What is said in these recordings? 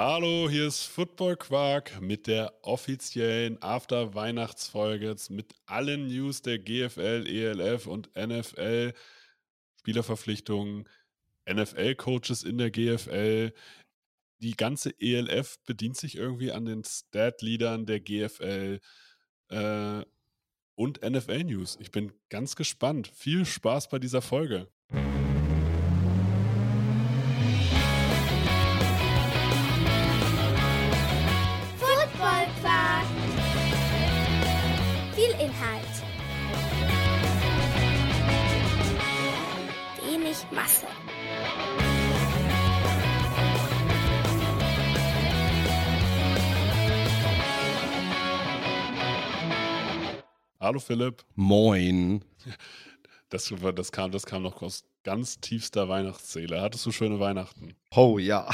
Hallo, hier ist Football Quark mit der offiziellen After-Weihnachtsfolge mit allen News der GFL, ELF und NFL, Spielerverpflichtungen, NFL-Coaches in der GFL. Die ganze ELF bedient sich irgendwie an den Stat-Leadern der GFL äh, und NFL-News. Ich bin ganz gespannt. Viel Spaß bei dieser Folge. Masse. Hallo Philipp. Moin. Das, das, kam, das kam noch aus ganz tiefster Weihnachtsseele. Hattest du schöne Weihnachten? Oh ja.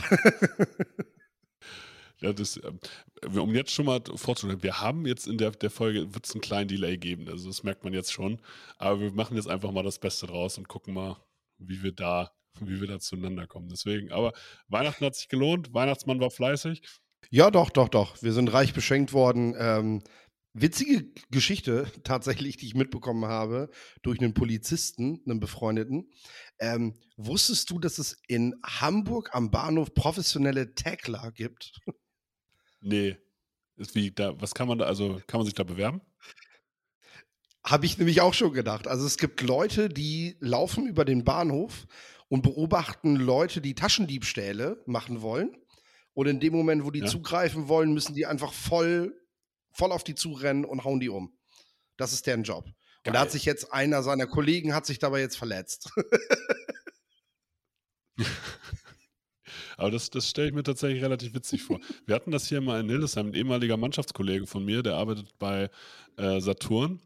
ja das, ähm, um jetzt schon mal vorzustellen, wir haben jetzt in der, der Folge, wird es einen kleinen Delay geben. Also das merkt man jetzt schon. Aber wir machen jetzt einfach mal das Beste draus und gucken mal, wie wir da, wie wir da zueinander kommen. Deswegen, aber Weihnachten hat sich gelohnt, Weihnachtsmann war fleißig. Ja, doch, doch, doch. Wir sind reich beschenkt worden. Ähm, witzige Geschichte tatsächlich, die ich mitbekommen habe durch einen Polizisten, einen Befreundeten. Ähm, wusstest du, dass es in Hamburg am Bahnhof professionelle Tackler gibt? Nee. Ist wie da, was kann man da, also kann man sich da bewerben? Habe ich nämlich auch schon gedacht. Also es gibt Leute, die laufen über den Bahnhof und beobachten Leute, die Taschendiebstähle machen wollen. Und in dem Moment, wo die ja. zugreifen wollen, müssen die einfach voll, voll auf die zurennen und hauen die um. Das ist deren Job. Geil. Und da hat sich jetzt einer seiner Kollegen hat sich dabei jetzt verletzt. Aber das, das stelle ich mir tatsächlich relativ witzig vor. Wir hatten das hier mal in Hildesheim, ein ehemaliger Mannschaftskollege von mir, der arbeitet bei äh, Saturn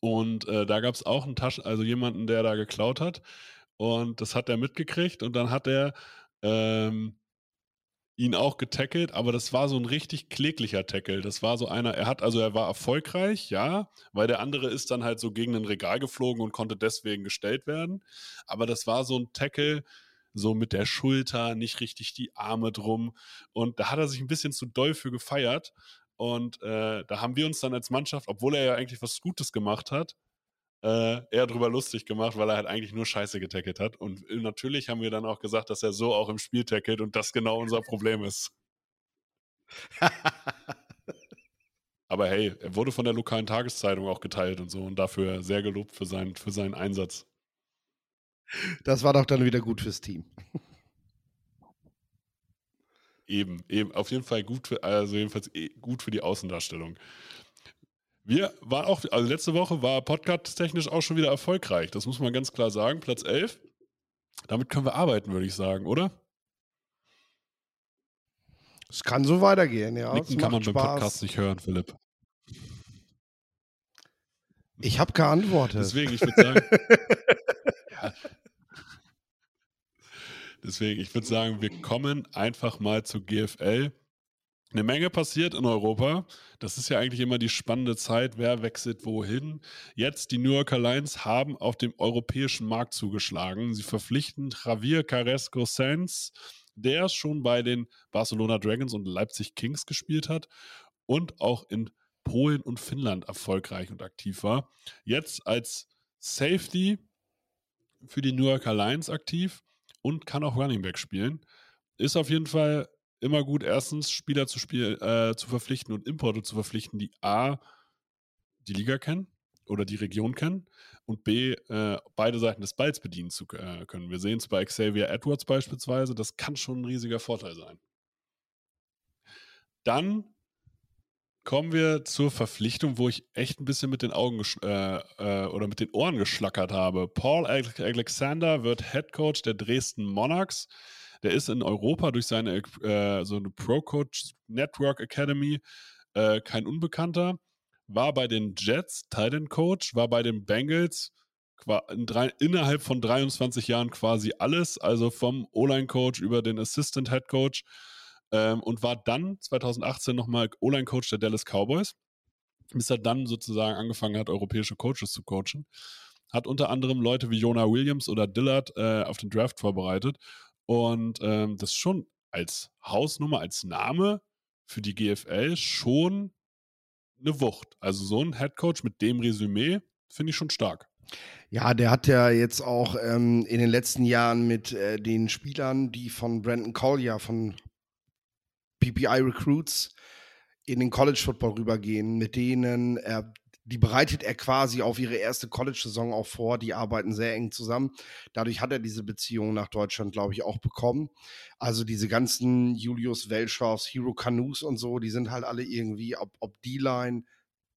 und äh, da gab es auch einen Taschen, also jemanden, der da geklaut hat. Und das hat er mitgekriegt und dann hat er ähm, ihn auch getackelt, aber das war so ein richtig kläglicher Tackle. Das war so einer, er hat, also er war erfolgreich, ja, weil der andere ist dann halt so gegen ein Regal geflogen und konnte deswegen gestellt werden. Aber das war so ein Tackle, so mit der Schulter, nicht richtig die Arme drum. Und da hat er sich ein bisschen zu doll für gefeiert. Und äh, da haben wir uns dann als Mannschaft, obwohl er ja eigentlich was Gutes gemacht hat, äh, eher drüber lustig gemacht, weil er halt eigentlich nur Scheiße getackelt hat. Und äh, natürlich haben wir dann auch gesagt, dass er so auch im Spiel tackelt und das genau unser Problem ist. Aber hey, er wurde von der lokalen Tageszeitung auch geteilt und so und dafür sehr gelobt für, sein, für seinen Einsatz. Das war doch dann wieder gut fürs Team. Eben, eben, auf jeden Fall gut für, also jedenfalls eh, gut für die Außendarstellung. Wir waren auch, also letzte Woche war podcast-technisch auch schon wieder erfolgreich. Das muss man ganz klar sagen. Platz 11. Damit können wir arbeiten, würde ich sagen, oder? Es kann so weitergehen, ja. Nicken kann man Spaß. beim Podcast nicht hören, Philipp. Ich habe geantwortet. Deswegen, ich würde sagen. ja, Deswegen, ich würde sagen, wir kommen einfach mal zu GFL. Eine Menge passiert in Europa. Das ist ja eigentlich immer die spannende Zeit. Wer wechselt wohin? Jetzt, die New Yorker Lions haben auf dem europäischen Markt zugeschlagen. Sie verpflichten Javier Carrasco Sanz, der schon bei den Barcelona Dragons und Leipzig Kings gespielt hat und auch in Polen und Finnland erfolgreich und aktiv war. Jetzt als Safety für die New Yorker Lions aktiv und kann auch Running Back spielen. Ist auf jeden Fall immer gut, erstens Spieler zu, spiel, äh, zu verpflichten und Importe zu verpflichten, die A, die Liga kennen oder die Region kennen und B, äh, beide Seiten des Balls bedienen zu äh, können. Wir sehen es bei Xavier Edwards beispielsweise, das kann schon ein riesiger Vorteil sein. Dann kommen wir zur Verpflichtung, wo ich echt ein bisschen mit den Augen äh, äh, oder mit den Ohren geschlackert habe. Paul Alexander wird Head Coach der Dresden Monarchs. Der ist in Europa durch seine äh, so eine Pro Coach Network Academy äh, kein Unbekannter. War bei den Jets Titan Coach, war bei den Bengals in drei, innerhalb von 23 Jahren quasi alles, also vom O-Line-Coach über den Assistant Head Coach ähm, und war dann 2018 nochmal O-Line-Coach der Dallas Cowboys, bis er dann sozusagen angefangen hat, europäische Coaches zu coachen. Hat unter anderem Leute wie Jonah Williams oder Dillard äh, auf den Draft vorbereitet. Und ähm, das schon als Hausnummer, als Name für die GFL schon eine Wucht. Also so ein Headcoach mit dem Resümee finde ich schon stark. Ja, der hat ja jetzt auch ähm, in den letzten Jahren mit äh, den Spielern, die von Brandon Collier von PPI Recruits in den College Football rübergehen, mit denen er die bereitet er quasi auf ihre erste College-Saison auch vor. Die arbeiten sehr eng zusammen. Dadurch hat er diese Beziehung nach Deutschland, glaube ich, auch bekommen. Also diese ganzen Julius Welschows, Hero Canus und so, die sind halt alle irgendwie, ob, ob D-Line,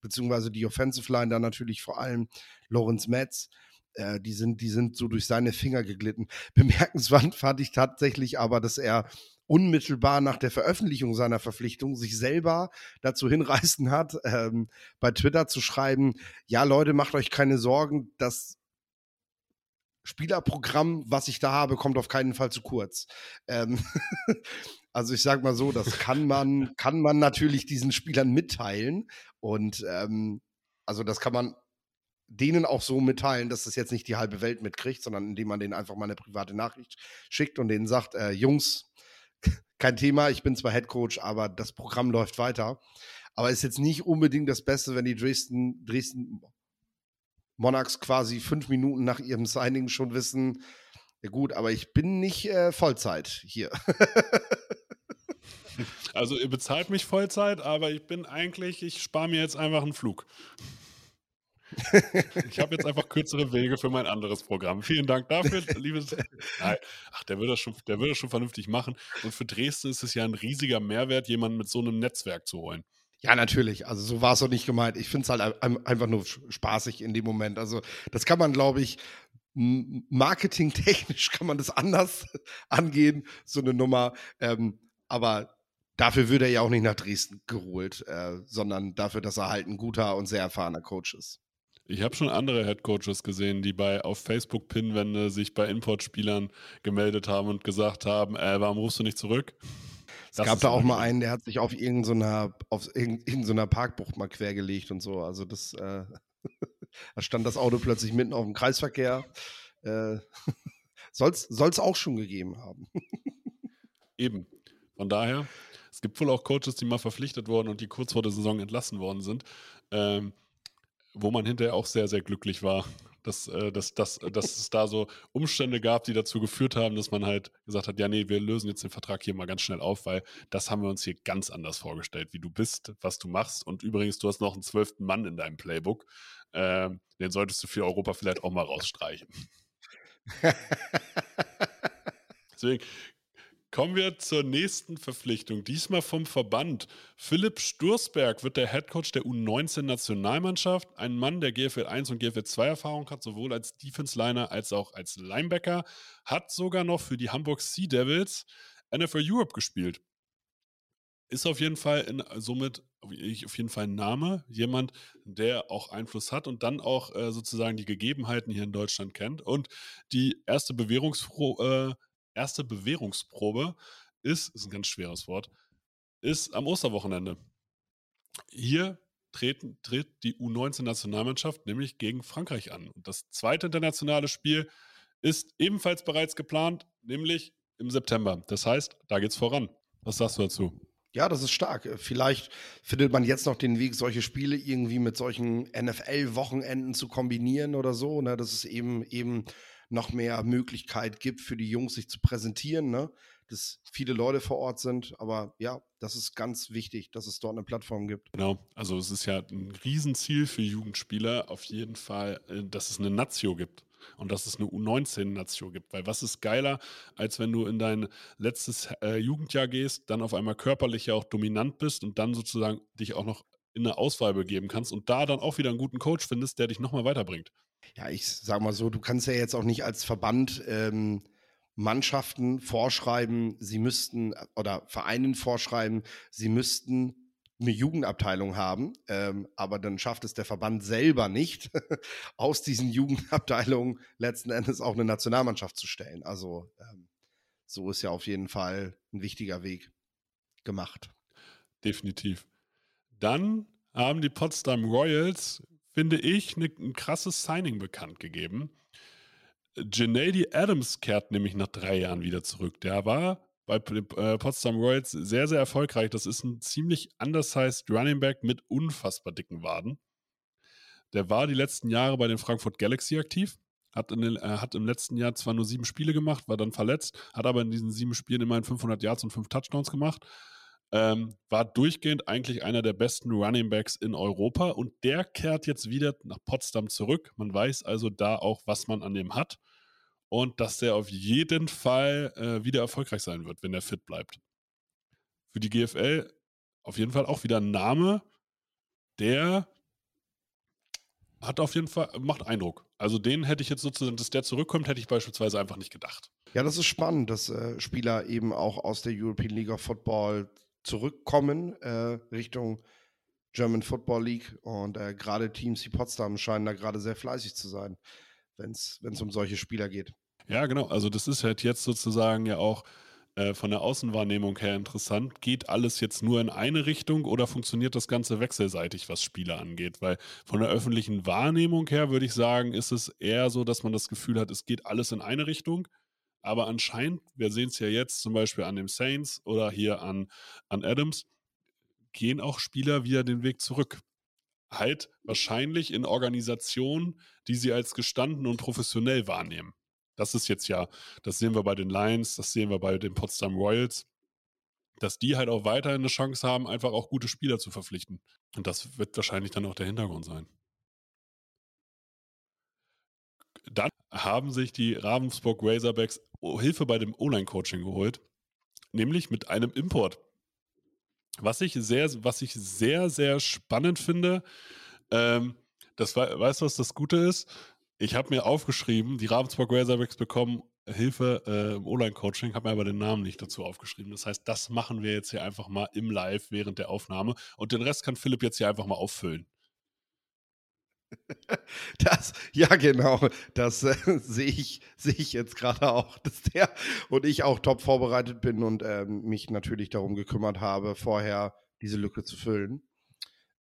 beziehungsweise die Offensive Line, dann natürlich vor allem Lorenz Metz, äh, die, sind, die sind so durch seine Finger geglitten. Bemerkenswert fand ich tatsächlich aber, dass er unmittelbar nach der Veröffentlichung seiner Verpflichtung sich selber dazu hinreißen hat, ähm, bei Twitter zu schreiben, ja Leute, macht euch keine Sorgen, das Spielerprogramm, was ich da habe, kommt auf keinen Fall zu kurz. Ähm also ich sage mal so, das kann man, kann man natürlich diesen Spielern mitteilen und ähm, also das kann man denen auch so mitteilen, dass das jetzt nicht die halbe Welt mitkriegt, sondern indem man denen einfach mal eine private Nachricht schickt und denen sagt, äh, Jungs, kein Thema, ich bin zwar Head Coach, aber das Programm läuft weiter. Aber ist jetzt nicht unbedingt das Beste, wenn die Dresden, Dresden Monarchs quasi fünf Minuten nach ihrem Signing schon wissen, ja gut, aber ich bin nicht äh, Vollzeit hier. also ihr bezahlt mich Vollzeit, aber ich bin eigentlich, ich spare mir jetzt einfach einen Flug. Ich habe jetzt einfach kürzere Wege für mein anderes Programm. Vielen Dank dafür, liebes. Nein, ach, der wird, das schon, der wird das schon vernünftig machen. Und für Dresden ist es ja ein riesiger Mehrwert, jemanden mit so einem Netzwerk zu holen. Ja, natürlich. Also so war es auch nicht gemeint. Ich finde es halt einfach nur spaßig in dem Moment. Also das kann man, glaube ich, marketingtechnisch kann man das anders angehen, so eine Nummer. Ähm, aber dafür wird er ja auch nicht nach Dresden geholt, äh, sondern dafür, dass er halt ein guter und sehr erfahrener Coach ist. Ich habe schon andere Headcoaches gesehen, die bei auf Facebook-Pinwände sich bei Importspielern gemeldet haben und gesagt haben, äh, warum rufst du nicht zurück? Es gab da auch mal einen, der hat sich auf irgendeiner, auf irgendeiner Parkbucht mal quergelegt und so. Also das, äh, da stand das Auto plötzlich mitten auf dem Kreisverkehr. Äh, Soll es auch schon gegeben haben. Eben. Von daher, es gibt wohl auch Coaches, die mal verpflichtet wurden und die kurz vor der Saison entlassen worden sind. Ähm, wo man hinterher auch sehr, sehr glücklich war, dass, äh, dass, dass, dass es da so Umstände gab, die dazu geführt haben, dass man halt gesagt hat, ja, nee, wir lösen jetzt den Vertrag hier mal ganz schnell auf, weil das haben wir uns hier ganz anders vorgestellt, wie du bist, was du machst. Und übrigens, du hast noch einen zwölften Mann in deinem Playbook. Ähm, den solltest du für Europa vielleicht auch mal rausstreichen. Deswegen Kommen wir zur nächsten Verpflichtung, diesmal vom Verband. Philipp Sturzberg wird der Headcoach der U19-Nationalmannschaft, ein Mann, der GFL 1 und GFL 2 Erfahrung hat, sowohl als Defense-Liner als auch als Linebacker, hat sogar noch für die Hamburg Sea Devils NFL Europe gespielt. Ist auf jeden Fall in, somit auf jeden Fall ein Name, jemand, der auch Einfluss hat und dann auch äh, sozusagen die Gegebenheiten hier in Deutschland kennt. Und die erste Bewährungsfro äh, erste Bewährungsprobe ist, ist ein ganz schweres Wort, ist am Osterwochenende. Hier treten, tritt die U19-Nationalmannschaft nämlich gegen Frankreich an. Und das zweite internationale Spiel ist ebenfalls bereits geplant, nämlich im September. Das heißt, da geht's voran. Was sagst du dazu? Ja, das ist stark. Vielleicht findet man jetzt noch den Weg, solche Spiele irgendwie mit solchen NFL-Wochenenden zu kombinieren oder so. Ne? Das ist eben eben noch mehr Möglichkeit gibt für die Jungs, sich zu präsentieren, ne? dass viele Leute vor Ort sind. Aber ja, das ist ganz wichtig, dass es dort eine Plattform gibt. Genau, also es ist ja ein Riesenziel für Jugendspieler auf jeden Fall, äh, dass es eine Nazio gibt und dass es eine U19-Nazio gibt. Weil was ist geiler, als wenn du in dein letztes äh, Jugendjahr gehst, dann auf einmal körperlich ja auch dominant bist und dann sozusagen dich auch noch in eine Auswahl begeben kannst und da dann auch wieder einen guten Coach findest, der dich nochmal weiterbringt. Ja, ich sag mal so, du kannst ja jetzt auch nicht als Verband ähm, Mannschaften vorschreiben, sie müssten oder Vereinen vorschreiben, sie müssten eine Jugendabteilung haben, ähm, aber dann schafft es der Verband selber nicht, aus diesen Jugendabteilungen letzten Endes auch eine Nationalmannschaft zu stellen. Also ähm, so ist ja auf jeden Fall ein wichtiger Weg gemacht. Definitiv. Dann haben die Potsdam Royals finde ich, ne, ein krasses Signing bekannt gegeben. Janady Adams kehrt nämlich nach drei Jahren wieder zurück. Der war bei äh, Potsdam Royals sehr, sehr erfolgreich. Das ist ein ziemlich undersized Running Back mit unfassbar dicken Waden. Der war die letzten Jahre bei den Frankfurt Galaxy aktiv, hat, den, äh, hat im letzten Jahr zwar nur sieben Spiele gemacht, war dann verletzt, hat aber in diesen sieben Spielen immerhin 500 Yards und fünf Touchdowns gemacht. Ähm, war durchgehend eigentlich einer der besten Running Backs in Europa und der kehrt jetzt wieder nach Potsdam zurück. Man weiß also da auch, was man an dem hat und dass der auf jeden Fall äh, wieder erfolgreich sein wird, wenn er fit bleibt. Für die GFL auf jeden Fall auch wieder ein Name, der hat auf jeden Fall, macht Eindruck. Also den hätte ich jetzt sozusagen, dass der zurückkommt, hätte ich beispielsweise einfach nicht gedacht. Ja, das ist spannend, dass äh, Spieler eben auch aus der European League of Football zurückkommen äh, Richtung German Football League und äh, gerade Teams wie Potsdam scheinen da gerade sehr fleißig zu sein, wenn es um solche Spieler geht. Ja, genau. Also das ist halt jetzt sozusagen ja auch äh, von der Außenwahrnehmung her interessant. Geht alles jetzt nur in eine Richtung oder funktioniert das Ganze wechselseitig, was Spiele angeht? Weil von der öffentlichen Wahrnehmung her würde ich sagen, ist es eher so, dass man das Gefühl hat, es geht alles in eine Richtung. Aber anscheinend, wir sehen es ja jetzt zum Beispiel an dem Saints oder hier an, an Adams, gehen auch Spieler wieder den Weg zurück. Halt wahrscheinlich in Organisationen, die sie als gestanden und professionell wahrnehmen. Das ist jetzt ja, das sehen wir bei den Lions, das sehen wir bei den Potsdam Royals, dass die halt auch weiterhin eine Chance haben, einfach auch gute Spieler zu verpflichten. Und das wird wahrscheinlich dann auch der Hintergrund sein. Dann haben sich die Ravensburg Razorbacks Hilfe bei dem Online-Coaching geholt, nämlich mit einem Import. Was ich sehr, was ich sehr, sehr spannend finde, ähm, das weißt du, was das Gute ist? Ich habe mir aufgeschrieben, die Ravensburg Razorbacks bekommen Hilfe äh, im Online-Coaching, habe mir aber den Namen nicht dazu aufgeschrieben. Das heißt, das machen wir jetzt hier einfach mal im Live während der Aufnahme und den Rest kann Philipp jetzt hier einfach mal auffüllen. Das, ja, genau. Das äh, sehe ich, seh ich jetzt gerade auch, dass der und ich auch top vorbereitet bin und äh, mich natürlich darum gekümmert habe, vorher diese Lücke zu füllen.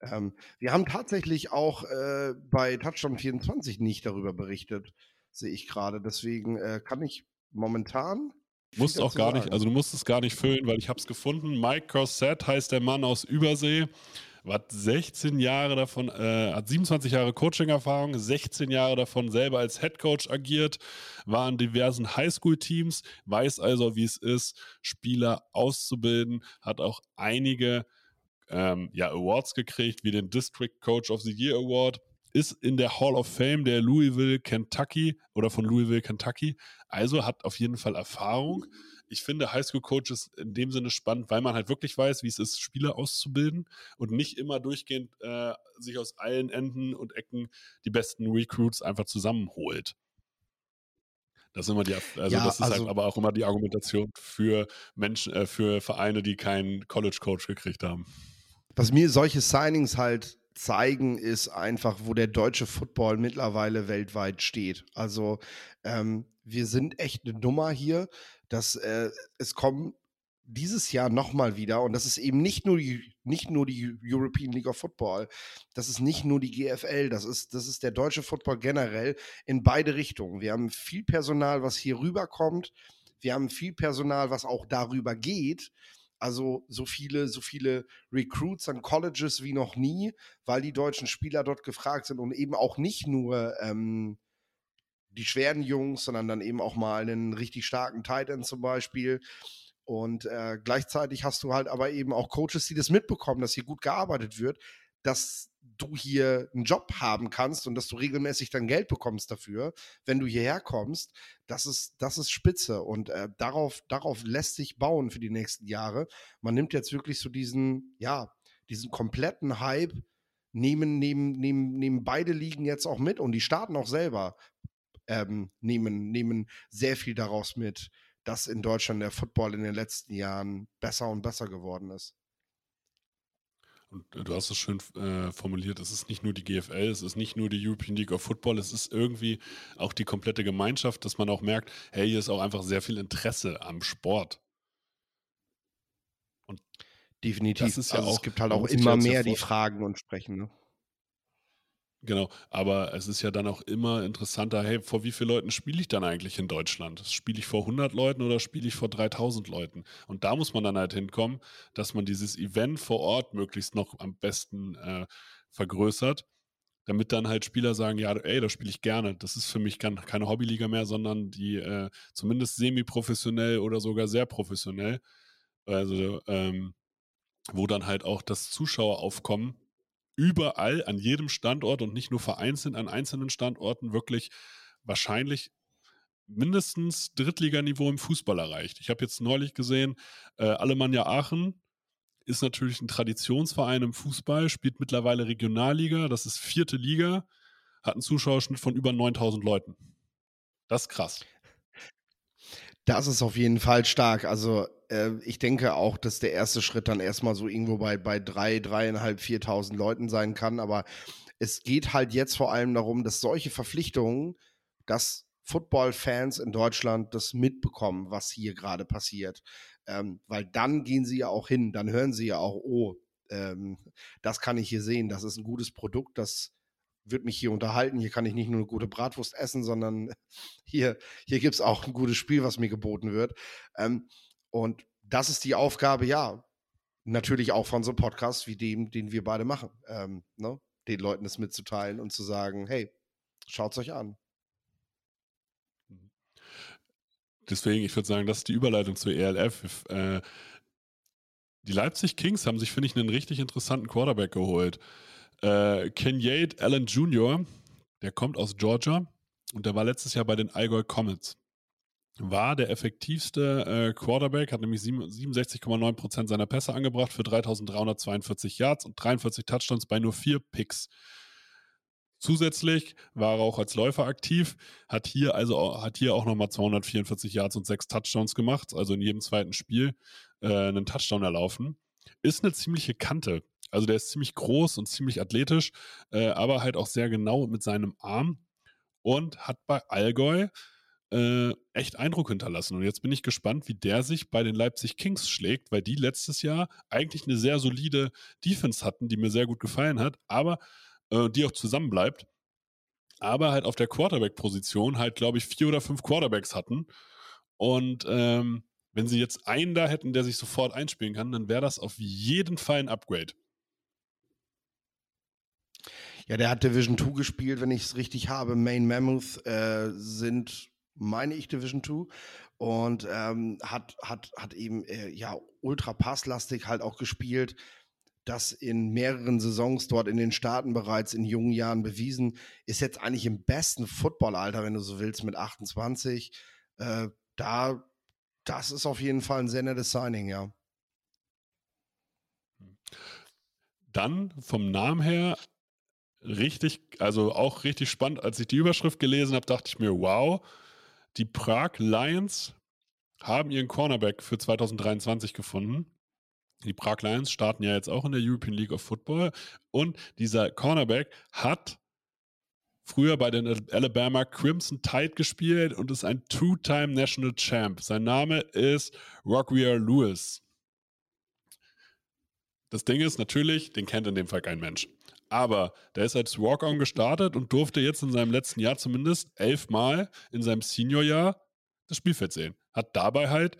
Ähm, wir haben tatsächlich auch äh, bei Touchdown 24 nicht darüber berichtet, sehe ich gerade. Deswegen äh, kann ich momentan. Musst auch gar sagen. nicht, also du musst es gar nicht füllen, weil ich habe es gefunden. Mike Corsett heißt der Mann aus Übersee hat 16 Jahre davon, äh, hat 27 Jahre Coaching-Erfahrung, 16 Jahre davon selber als Head Coach agiert, war in diversen Highschool-Teams, weiß also, wie es ist, Spieler auszubilden, hat auch einige ähm, ja, Awards gekriegt, wie den District Coach of the Year Award, ist in der Hall of Fame der Louisville, Kentucky oder von Louisville, Kentucky. Also hat auf jeden Fall Erfahrung. Ich finde Highschool-Coaches in dem Sinne spannend, weil man halt wirklich weiß, wie es ist, Spieler auszubilden und nicht immer durchgehend äh, sich aus allen Enden und Ecken die besten Recruits einfach zusammenholt. Das ist immer die, also ja, das ist halt also, halt aber auch immer die Argumentation für Menschen, äh, für Vereine, die keinen College-Coach gekriegt haben. Was mir solche Signings halt zeigen, ist einfach, wo der deutsche Football mittlerweile weltweit steht. Also ähm, wir sind echt eine Nummer hier, dass äh, es kommen dieses Jahr nochmal wieder, und das ist eben nicht nur, die, nicht nur die European League of Football, das ist nicht nur die GFL, das ist, das ist der deutsche Football generell in beide Richtungen. Wir haben viel Personal, was hier rüberkommt. Wir haben viel Personal, was auch darüber geht. Also so viele, so viele Recruits an Colleges wie noch nie, weil die deutschen Spieler dort gefragt sind und eben auch nicht nur ähm, die schweren Jungs, sondern dann eben auch mal einen richtig starken Tight End zum Beispiel. Und äh, gleichzeitig hast du halt aber eben auch Coaches, die das mitbekommen, dass hier gut gearbeitet wird, dass du hier einen Job haben kannst und dass du regelmäßig dann Geld bekommst dafür, wenn du hierher kommst, das ist, das ist spitze. Und äh, darauf, darauf lässt sich bauen für die nächsten Jahre. Man nimmt jetzt wirklich so diesen, ja, diesen kompletten Hype, nehmen, nehmen, nehmen, nehmen beide Ligen jetzt auch mit und die starten auch selber, ähm, nehmen, nehmen sehr viel daraus mit dass in Deutschland der Football in den letzten Jahren besser und besser geworden ist. Und äh, du hast es schön äh, formuliert, es ist nicht nur die GFL, es ist nicht nur die European League of Football, es ist irgendwie auch die komplette Gemeinschaft, dass man auch merkt, hey, hier ist auch einfach sehr viel Interesse am Sport. Und Definitiv. Das ist ja also auch, es gibt halt auch immer mehr, die fragen und sprechen. Ne? Genau, aber es ist ja dann auch immer interessanter, hey, vor wie vielen Leuten spiele ich dann eigentlich in Deutschland? Spiele ich vor 100 Leuten oder spiele ich vor 3000 Leuten? Und da muss man dann halt hinkommen, dass man dieses Event vor Ort möglichst noch am besten äh, vergrößert, damit dann halt Spieler sagen, ja, ey, das spiele ich gerne. Das ist für mich keine Hobbyliga mehr, sondern die äh, zumindest semi-professionell oder sogar sehr professionell. Also, ähm, wo dann halt auch das Zuschaueraufkommen überall an jedem Standort und nicht nur vereinzelt an einzelnen Standorten wirklich wahrscheinlich mindestens Drittliganiveau im Fußball erreicht. Ich habe jetzt neulich gesehen, äh, Alemannia Aachen ist natürlich ein Traditionsverein im Fußball, spielt mittlerweile Regionalliga, das ist vierte Liga, hat einen Zuschauerschnitt von über 9000 Leuten. Das ist krass. Das ist auf jeden Fall stark. Also äh, ich denke auch, dass der erste Schritt dann erstmal so irgendwo bei, bei drei, dreieinhalb, viertausend Leuten sein kann. Aber es geht halt jetzt vor allem darum, dass solche Verpflichtungen, dass Football-Fans in Deutschland das mitbekommen, was hier gerade passiert. Ähm, weil dann gehen sie ja auch hin, dann hören sie ja auch, oh, ähm, das kann ich hier sehen, das ist ein gutes Produkt, das wird mich hier unterhalten. Hier kann ich nicht nur eine gute Bratwurst essen, sondern hier, hier gibt es auch ein gutes Spiel, was mir geboten wird. Ähm, und das ist die Aufgabe, ja, natürlich auch von so einem Podcast wie dem, den wir beide machen. Ähm, ne? Den Leuten es mitzuteilen und zu sagen, hey, schaut es euch an. Deswegen, ich würde sagen, das ist die Überleitung zur ELF. Äh, die Leipzig Kings haben sich, finde ich, einen richtig interessanten Quarterback geholt. Äh, Kenyade Allen Jr., der kommt aus Georgia und der war letztes Jahr bei den Allgäu Comets war der effektivste äh, Quarterback, hat nämlich 67,9% seiner Pässe angebracht für 3342 Yards und 43 Touchdowns bei nur vier Picks. Zusätzlich war er auch als Läufer aktiv, hat hier also hat hier auch nochmal 244 Yards und sechs Touchdowns gemacht, also in jedem zweiten Spiel äh, einen Touchdown erlaufen. Ist eine ziemliche Kante. Also der ist ziemlich groß und ziemlich athletisch, äh, aber halt auch sehr genau mit seinem Arm und hat bei Allgäu äh, echt Eindruck hinterlassen. Und jetzt bin ich gespannt, wie der sich bei den Leipzig Kings schlägt, weil die letztes Jahr eigentlich eine sehr solide Defense hatten, die mir sehr gut gefallen hat, aber äh, die auch zusammenbleibt. Aber halt auf der Quarterback-Position halt, glaube ich, vier oder fünf Quarterbacks hatten. Und ähm, wenn sie jetzt einen da hätten, der sich sofort einspielen kann, dann wäre das auf jeden Fall ein Upgrade. Ja, der hat Division 2 gespielt, wenn ich es richtig habe. Main Mammoth äh, sind meine ich, Division 2. Und ähm, hat, hat, hat eben äh, ja ultra passlastig halt auch gespielt. Das in mehreren Saisons dort in den Staaten bereits in jungen Jahren bewiesen. Ist jetzt eigentlich im besten Footballalter, wenn du so willst, mit 28. Äh, da, das ist auf jeden Fall ein sehr nettes Signing, ja. Dann vom Namen her richtig, also auch richtig spannend. Als ich die Überschrift gelesen habe, dachte ich mir, wow, die Prag Lions haben ihren Cornerback für 2023 gefunden. Die Prag Lions starten ja jetzt auch in der European League of Football. Und dieser Cornerback hat früher bei den Alabama Crimson Tide gespielt und ist ein Two-Time National Champ. Sein Name ist Rockwear Lewis. Das Ding ist natürlich, den kennt in dem Fall kein Mensch. Aber der ist als Walk-On gestartet und durfte jetzt in seinem letzten Jahr zumindest elfmal in seinem Senior-Jahr das Spielfeld sehen. Hat dabei halt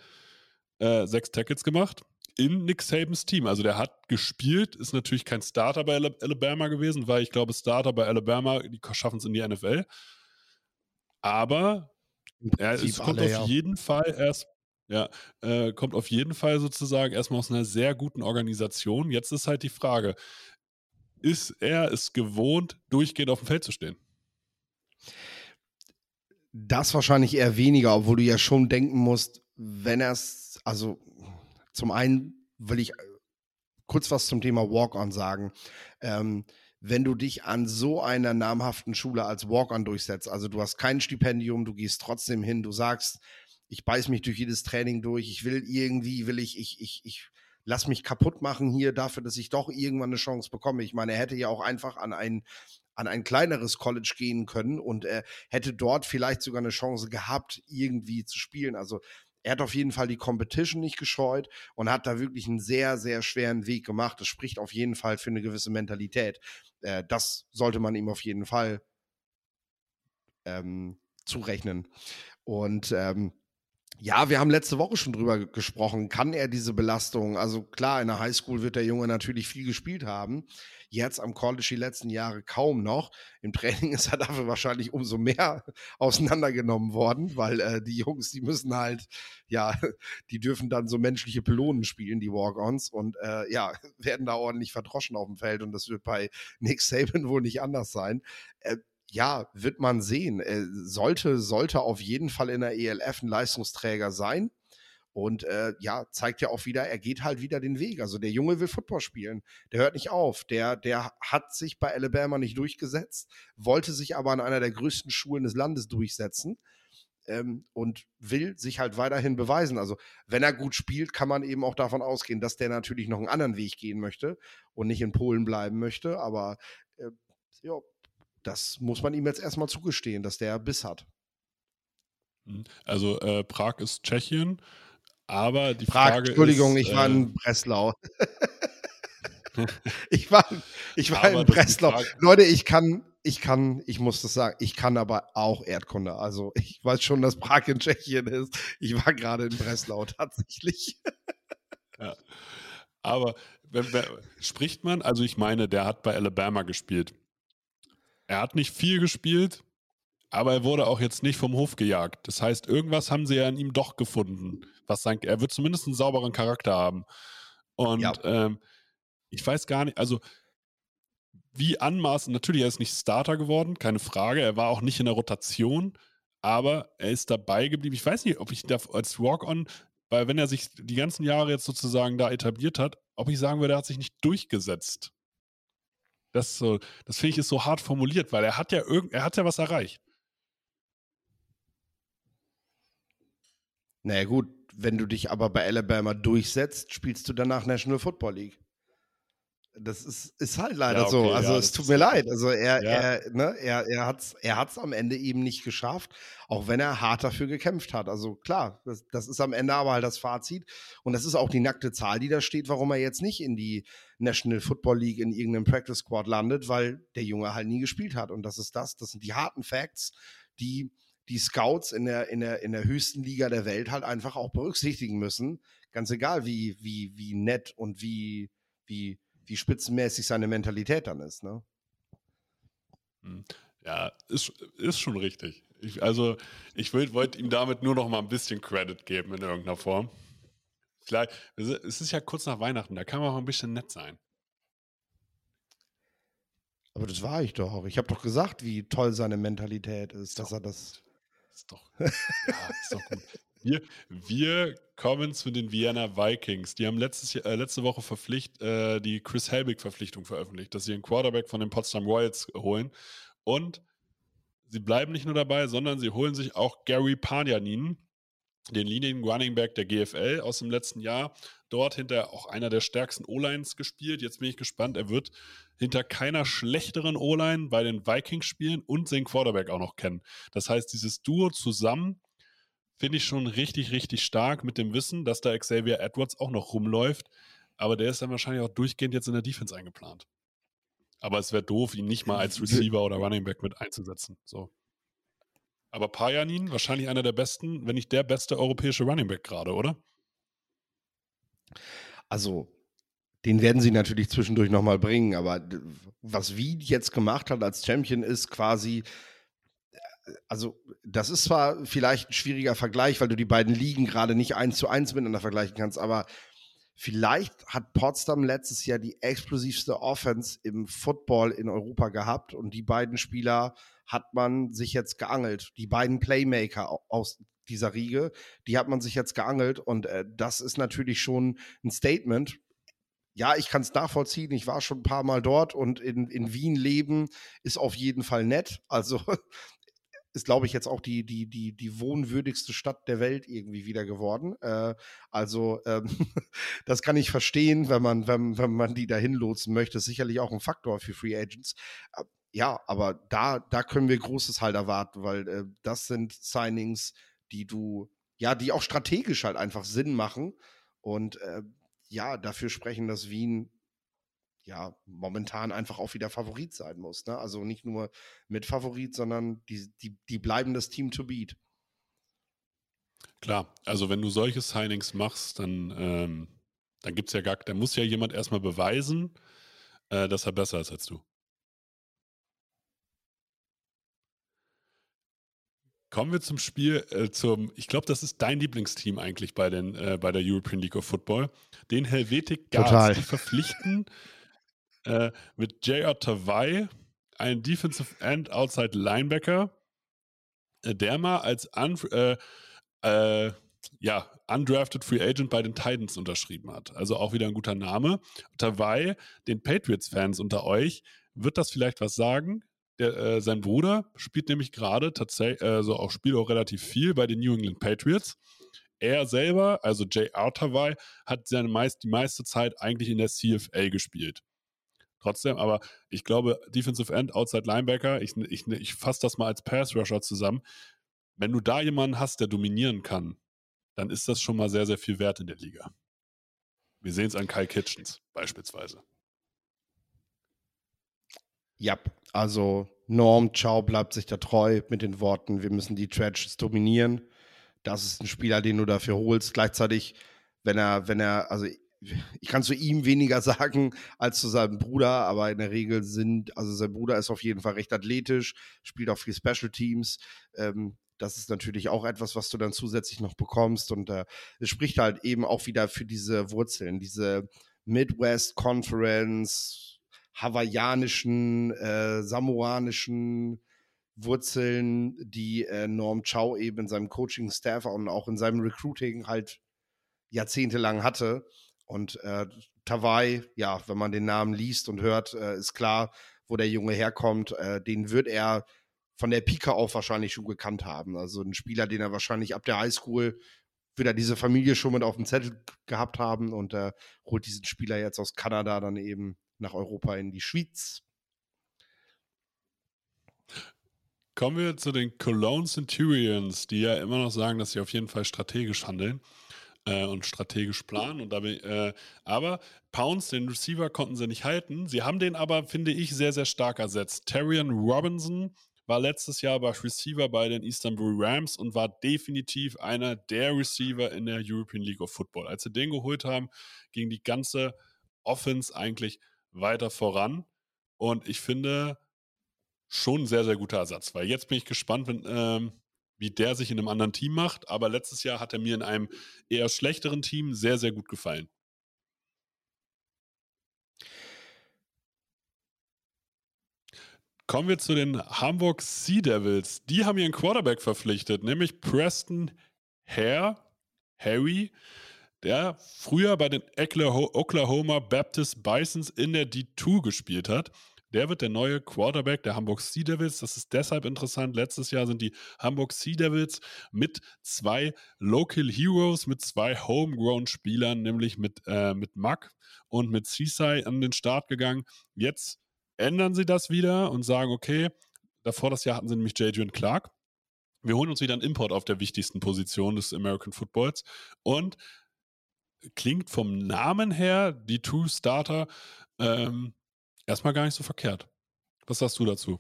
äh, sechs Tackles gemacht in Nick Sabans Team. Also der hat gespielt, ist natürlich kein Starter bei Alabama gewesen, weil ich glaube, Starter bei Alabama, die schaffen es in die NFL. Aber er es kommt alle, auf ja. jeden Fall erst, ja, äh, kommt auf jeden Fall sozusagen erstmal aus einer sehr guten Organisation. Jetzt ist halt die Frage, ist er es gewohnt, durchgehend auf dem Feld zu stehen? Das wahrscheinlich eher weniger, obwohl du ja schon denken musst, wenn er es, also zum einen will ich kurz was zum Thema Walk-On sagen. Ähm, wenn du dich an so einer namhaften Schule als Walk-On durchsetzt, also du hast kein Stipendium, du gehst trotzdem hin, du sagst, ich beiß mich durch jedes Training durch, ich will irgendwie, will ich, ich, ich, ich lass mich kaputt machen hier dafür, dass ich doch irgendwann eine Chance bekomme. Ich meine, er hätte ja auch einfach an ein, an ein kleineres College gehen können und er hätte dort vielleicht sogar eine Chance gehabt, irgendwie zu spielen. Also er hat auf jeden Fall die Competition nicht gescheut und hat da wirklich einen sehr, sehr schweren Weg gemacht. Das spricht auf jeden Fall für eine gewisse Mentalität. Äh, das sollte man ihm auf jeden Fall ähm, zurechnen. Und ähm, ja, wir haben letzte Woche schon drüber gesprochen. Kann er diese Belastung? Also klar, in der Highschool wird der Junge natürlich viel gespielt haben. Jetzt am College die letzten Jahre kaum noch. Im Training ist er dafür wahrscheinlich umso mehr auseinandergenommen worden, weil äh, die Jungs, die müssen halt, ja, die dürfen dann so menschliche Pylonen spielen, die Walk-Ons, und äh, ja, werden da ordentlich verdroschen auf dem Feld. Und das wird bei Nick Saban wohl nicht anders sein. Äh, ja, wird man sehen. Er sollte, sollte auf jeden Fall in der ELF ein Leistungsträger sein. Und äh, ja, zeigt ja auch wieder, er geht halt wieder den Weg. Also der Junge will Football spielen. Der hört nicht auf. Der, der hat sich bei Alabama nicht durchgesetzt, wollte sich aber an einer der größten Schulen des Landes durchsetzen ähm, und will sich halt weiterhin beweisen. Also wenn er gut spielt, kann man eben auch davon ausgehen, dass der natürlich noch einen anderen Weg gehen möchte und nicht in Polen bleiben möchte. Aber äh, ja, das muss man ihm jetzt erstmal zugestehen, dass der Biss hat. Mhm. Also äh, Prag ist Tschechien, aber die Prag, Frage Entschuldigung, ist, ich war in äh, Breslau. ich war, ich war Aber in Breslau. Leute, ich kann, ich kann, ich muss das sagen, ich kann aber auch Erdkunde. Also ich weiß schon, dass Prag in Tschechien ist. Ich war gerade in Breslau tatsächlich. aber wenn, wenn, spricht man, also ich meine, der hat bei Alabama gespielt. Er hat nicht viel gespielt, aber er wurde auch jetzt nicht vom Hof gejagt. Das heißt, irgendwas haben sie ja in ihm doch gefunden. Was sein, er wird zumindest einen sauberen Charakter haben. Und Ja. ähm, ich weiß gar nicht, also wie anmaßend, natürlich, er ist nicht Starter geworden, keine Frage. Er war auch nicht in der Rotation, aber er ist dabei geblieben. Ich weiß nicht, ob ich da als Walk-On, weil wenn er sich die ganzen Jahre jetzt sozusagen da etabliert hat, ob ich sagen würde, er hat sich nicht durchgesetzt. Das, so, das finde ich ist so hart formuliert, weil er hat ja irgend, er hat ja was erreicht. Naja, gut, wenn du dich aber bei Alabama durchsetzt, spielst du danach National Football League. Das ist, ist halt leider Ja, so. okay, Also ja, es tut mir leid. Also er, Ja. er, ne, er, er hat es er hat's am Ende eben nicht geschafft, auch wenn er hart dafür gekämpft hat. Also klar, das, das ist am Ende aber halt das Fazit. Und das ist auch die nackte Zahl, die da steht, warum er jetzt nicht in die National Football League in irgendeinem Practice Squad landet, weil der Junge halt nie gespielt hat. Und das ist das, das sind die harten Facts, die die Scouts in der, in der, in der höchsten Liga der Welt halt einfach auch berücksichtigen müssen. Ganz egal, wie, wie, wie nett und wie, wie, wie spitzenmäßig seine Mentalität dann ist. Ne? Ja, ist, ist schon richtig. Ich, also, ich wollte ihm damit nur noch mal ein bisschen Credit geben in irgendeiner Form. Vielleicht, es ist ja kurz nach Weihnachten, da kann man auch ein bisschen nett sein. Aber das war ich doch. Ich habe doch gesagt, wie toll seine Mentalität ist, dass doch er das. Ist doch, ja, ist doch gut. Wir, wir kommen zu den Vienna Vikings. Die haben letztes, äh, letzte Woche verpflicht, äh, die Chris Helbig-Verpflichtung veröffentlicht, dass sie einen Quarterback von den Potsdam Royals holen. Und sie bleiben nicht nur dabei, sondern sie holen sich auch Gary Panjanin, den Leading Running Back der GFL aus dem letzten Jahr. Dort hinter auch einer der stärksten O-Lines gespielt. Jetzt bin ich gespannt. Er wird hinter keiner schlechteren O-Line bei den Vikings spielen und den Quarterback auch noch kennen. Das heißt, dieses Duo zusammen finde ich schon richtig, richtig stark mit dem Wissen, dass da Xavier Edwards auch noch rumläuft. Aber der ist dann wahrscheinlich auch durchgehend jetzt in der Defense eingeplant. Aber es wäre doof, ihn nicht mal als Receiver oder Running Back mit einzusetzen. So. Aber Pajanin, wahrscheinlich einer der besten, wenn nicht der beste europäische Running Back gerade, oder? Also, den werden sie natürlich zwischendurch nochmal bringen, aber was Wied jetzt gemacht hat als Champion ist quasi. Also, das ist zwar vielleicht ein schwieriger Vergleich, weil du die beiden Ligen gerade nicht eins zu eins miteinander vergleichen kannst, aber vielleicht hat Potsdam letztes Jahr die explosivste Offense im Football in Europa gehabt und die beiden Spieler hat man sich jetzt geangelt. Die beiden Playmaker au- aus dieser Riege, die hat man sich jetzt geangelt und äh, das ist natürlich schon ein Statement. Ja, ich kann es nachvollziehen. Ich war schon ein paar Mal dort und in, in Wien leben ist auf jeden Fall nett. Also ist, glaube ich, jetzt auch die, die, die, die wohnwürdigste Stadt der Welt irgendwie wieder geworden. Äh, also ähm, das kann ich verstehen, wenn man, wenn, wenn man die dahin lotsen möchte. Ist sicherlich auch ein Faktor für Free Agents. Äh, ja, aber da, da können wir Großes halt erwarten, weil äh, das sind Signings, die du ja, die auch strategisch halt einfach Sinn machen. Und äh, ja, dafür sprechen, dass Wien ja momentan einfach auch wieder Favorit sein muss. Ne? Also nicht nur mit Favorit, sondern die, die, die bleiben das Team to beat. Klar, also wenn du solche Signings machst, dann, ähm, dann gibt es ja gar, da muss ja jemand erstmal beweisen, äh, dass er besser ist als du. Kommen wir zum Spiel, äh, zum, ich glaube, das ist dein Lieblingsteam eigentlich bei, den, äh, bei der European League of Football. Den Helvetic Guards, Total. die verpflichten äh, mit J.R. Tawai, einen Defensive End Outside Linebacker, äh, der mal als un, äh, äh, ja, undrafted Free Agent bei den Titans unterschrieben hat. Also auch wieder ein guter Name. Tawai, den Patriots-Fans unter euch, wird das vielleicht was sagen? Der, äh, sein Bruder spielt nämlich gerade tatsächlich, also auch spielt auch relativ viel bei den New England Patriots. Er selber, also Jay Artawai, hat seine meist, die meiste Zeit eigentlich in der CFL gespielt. Trotzdem, aber ich glaube, Defensive End, Outside Linebacker, ich, ich, ich fasse das mal als Pass Rusher zusammen. Wenn du da jemanden hast, der dominieren kann, dann ist das schon mal sehr, sehr viel wert in der Liga. Wir sehen es an Kyle Kitchens beispielsweise. Ja, also Norm Chow bleibt sich da treu mit den Worten, wir müssen die Tragedies dominieren. Das ist ein Spieler, den du dafür holst. Gleichzeitig, wenn er, wenn er, also ich kann zu ihm weniger sagen als zu seinem Bruder, aber in der Regel sind, also sein Bruder ist auf jeden Fall recht athletisch, spielt auch viel Special Teams. Ähm, das ist natürlich auch etwas, was du dann zusätzlich noch bekommst. Und äh, es spricht halt eben auch wieder für diese Wurzeln, diese Midwest Conference, hawaiianischen, äh, samoanischen Wurzeln, die äh, Norm Chow eben in seinem Coaching-Staff und auch in seinem Recruiting halt jahrzehntelang hatte. Und äh, Tawai, ja, wenn man den Namen liest und hört, äh, ist klar, wo der Junge herkommt. Äh, den wird er von der Pika auf wahrscheinlich schon gekannt haben. Also ein Spieler, den er wahrscheinlich ab der Highschool wieder diese Familie schon mit auf dem Zettel gehabt haben und er holt diesen Spieler jetzt aus Kanada dann eben nach Europa in die Schweiz. Kommen wir zu den Cologne Centurions, die ja immer noch sagen, dass sie auf jeden Fall strategisch handeln äh, und strategisch planen. Und dabei, äh, aber Pounds, den Receiver, konnten sie nicht halten. Sie haben den aber, finde ich, sehr, sehr stark ersetzt. Terrian Robinson war letztes Jahr bei Receiver bei den Istanbul Rams und war definitiv einer der Receiver in der European League of Football. Als sie den geholt haben, ging die ganze Offense eigentlich weiter voran. Und ich finde schon ein sehr, sehr guter Ersatz, weil jetzt bin ich gespannt, wenn, ähm, wie der sich in einem anderen Team macht. Aber letztes Jahr hat er mir in einem eher schlechteren Team sehr, sehr gut gefallen. Kommen wir zu den Hamburg Sea Devils. Die haben ihren Quarterback verpflichtet, nämlich Preston Hare, Harry, der früher bei den Oklahoma Baptist Bisons in der D2 gespielt hat. Der wird der neue Quarterback der Hamburg Sea Devils. Das ist deshalb interessant. Letztes Jahr sind die Hamburg Sea Devils mit zwei Local Heroes, mit zwei Homegrown-Spielern, nämlich mit, äh, mit Mack und mit Seaside an den Start gegangen. Jetzt ändern sie das wieder und sagen, okay, davor das Jahr hatten sie nämlich Jadrian Clark. Wir holen uns wieder einen Import auf der wichtigsten Position des American Footballs und klingt vom Namen her, die Two Starter, ähm, erstmal gar nicht so verkehrt. Was sagst du dazu?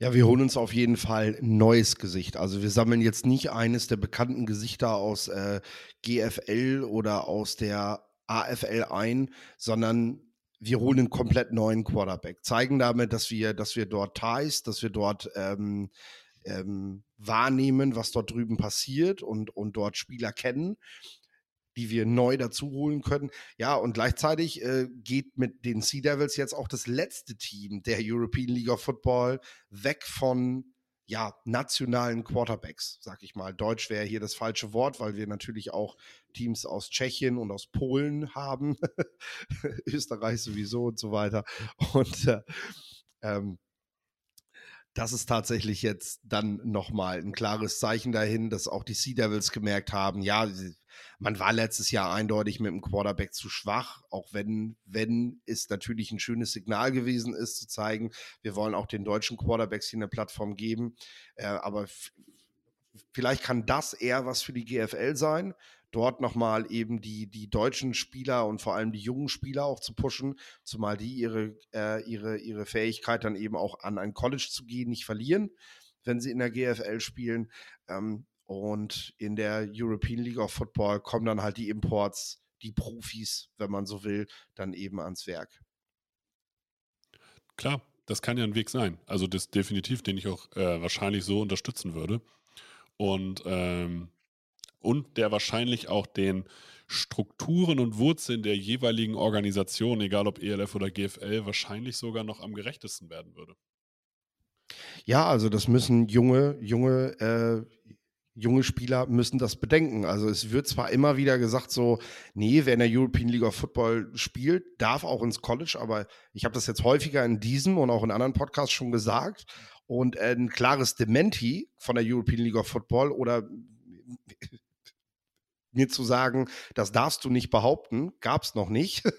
Ja, wir holen uns auf jeden Fall ein neues Gesicht. Also wir sammeln jetzt nicht eines der bekannten Gesichter aus äh, GFL oder aus der AFL ein, sondern wir holen einen komplett neuen Quarterback, zeigen damit, dass wir, dass wir dort Ties, dass wir dort ähm, ähm, wahrnehmen, was dort drüben passiert und, und dort Spieler kennen, die wir neu dazu holen können. Ja, und gleichzeitig äh, geht mit den Sea Devils jetzt auch das letzte Team der European League of Football weg von ja, nationalen Quarterbacks, sag ich mal. Deutsch wäre hier das falsche Wort, weil wir natürlich auch Teams aus Tschechien und aus Polen haben, Österreich sowieso und so weiter. Und äh, ähm, das ist tatsächlich jetzt dann nochmal ein klares Zeichen dahin, dass auch die Sea Devils gemerkt haben, ja, man war letztes Jahr eindeutig mit dem Quarterback zu schwach, auch wenn, wenn es natürlich ein schönes Signal gewesen ist, zu zeigen, wir wollen auch den deutschen Quarterbacks hier eine Plattform geben. Äh, aber vielleicht kann das eher was für die GFL sein, dort nochmal eben die, die deutschen Spieler und vor allem die jungen Spieler auch zu pushen, zumal die ihre, äh, ihre, ihre Fähigkeit dann eben auch an ein College zu gehen nicht verlieren, wenn sie in der GFL spielen. Ähm, und in der European League of Football kommen dann halt die Imports, die Profis, wenn man so will, dann eben ans Werk. Klar, das kann ja ein Weg sein. Also das definitiv, den ich auch äh, wahrscheinlich so unterstützen würde. Und, ähm, und der wahrscheinlich auch den Strukturen und Wurzeln der jeweiligen Organisation, egal ob ELF oder GFL, wahrscheinlich sogar noch am gerechtesten werden würde. Ja, also das müssen junge, junge äh, junge Spieler müssen das bedenken. Also es wird zwar immer wieder gesagt, so, nee, wer in der European League of Football spielt, darf auch ins College, aber ich habe das jetzt häufiger in diesem und auch in anderen Podcasts schon gesagt. Und ein klares Dementi von der European League of Football oder mir zu sagen, das darfst du nicht behaupten, gab es noch nicht.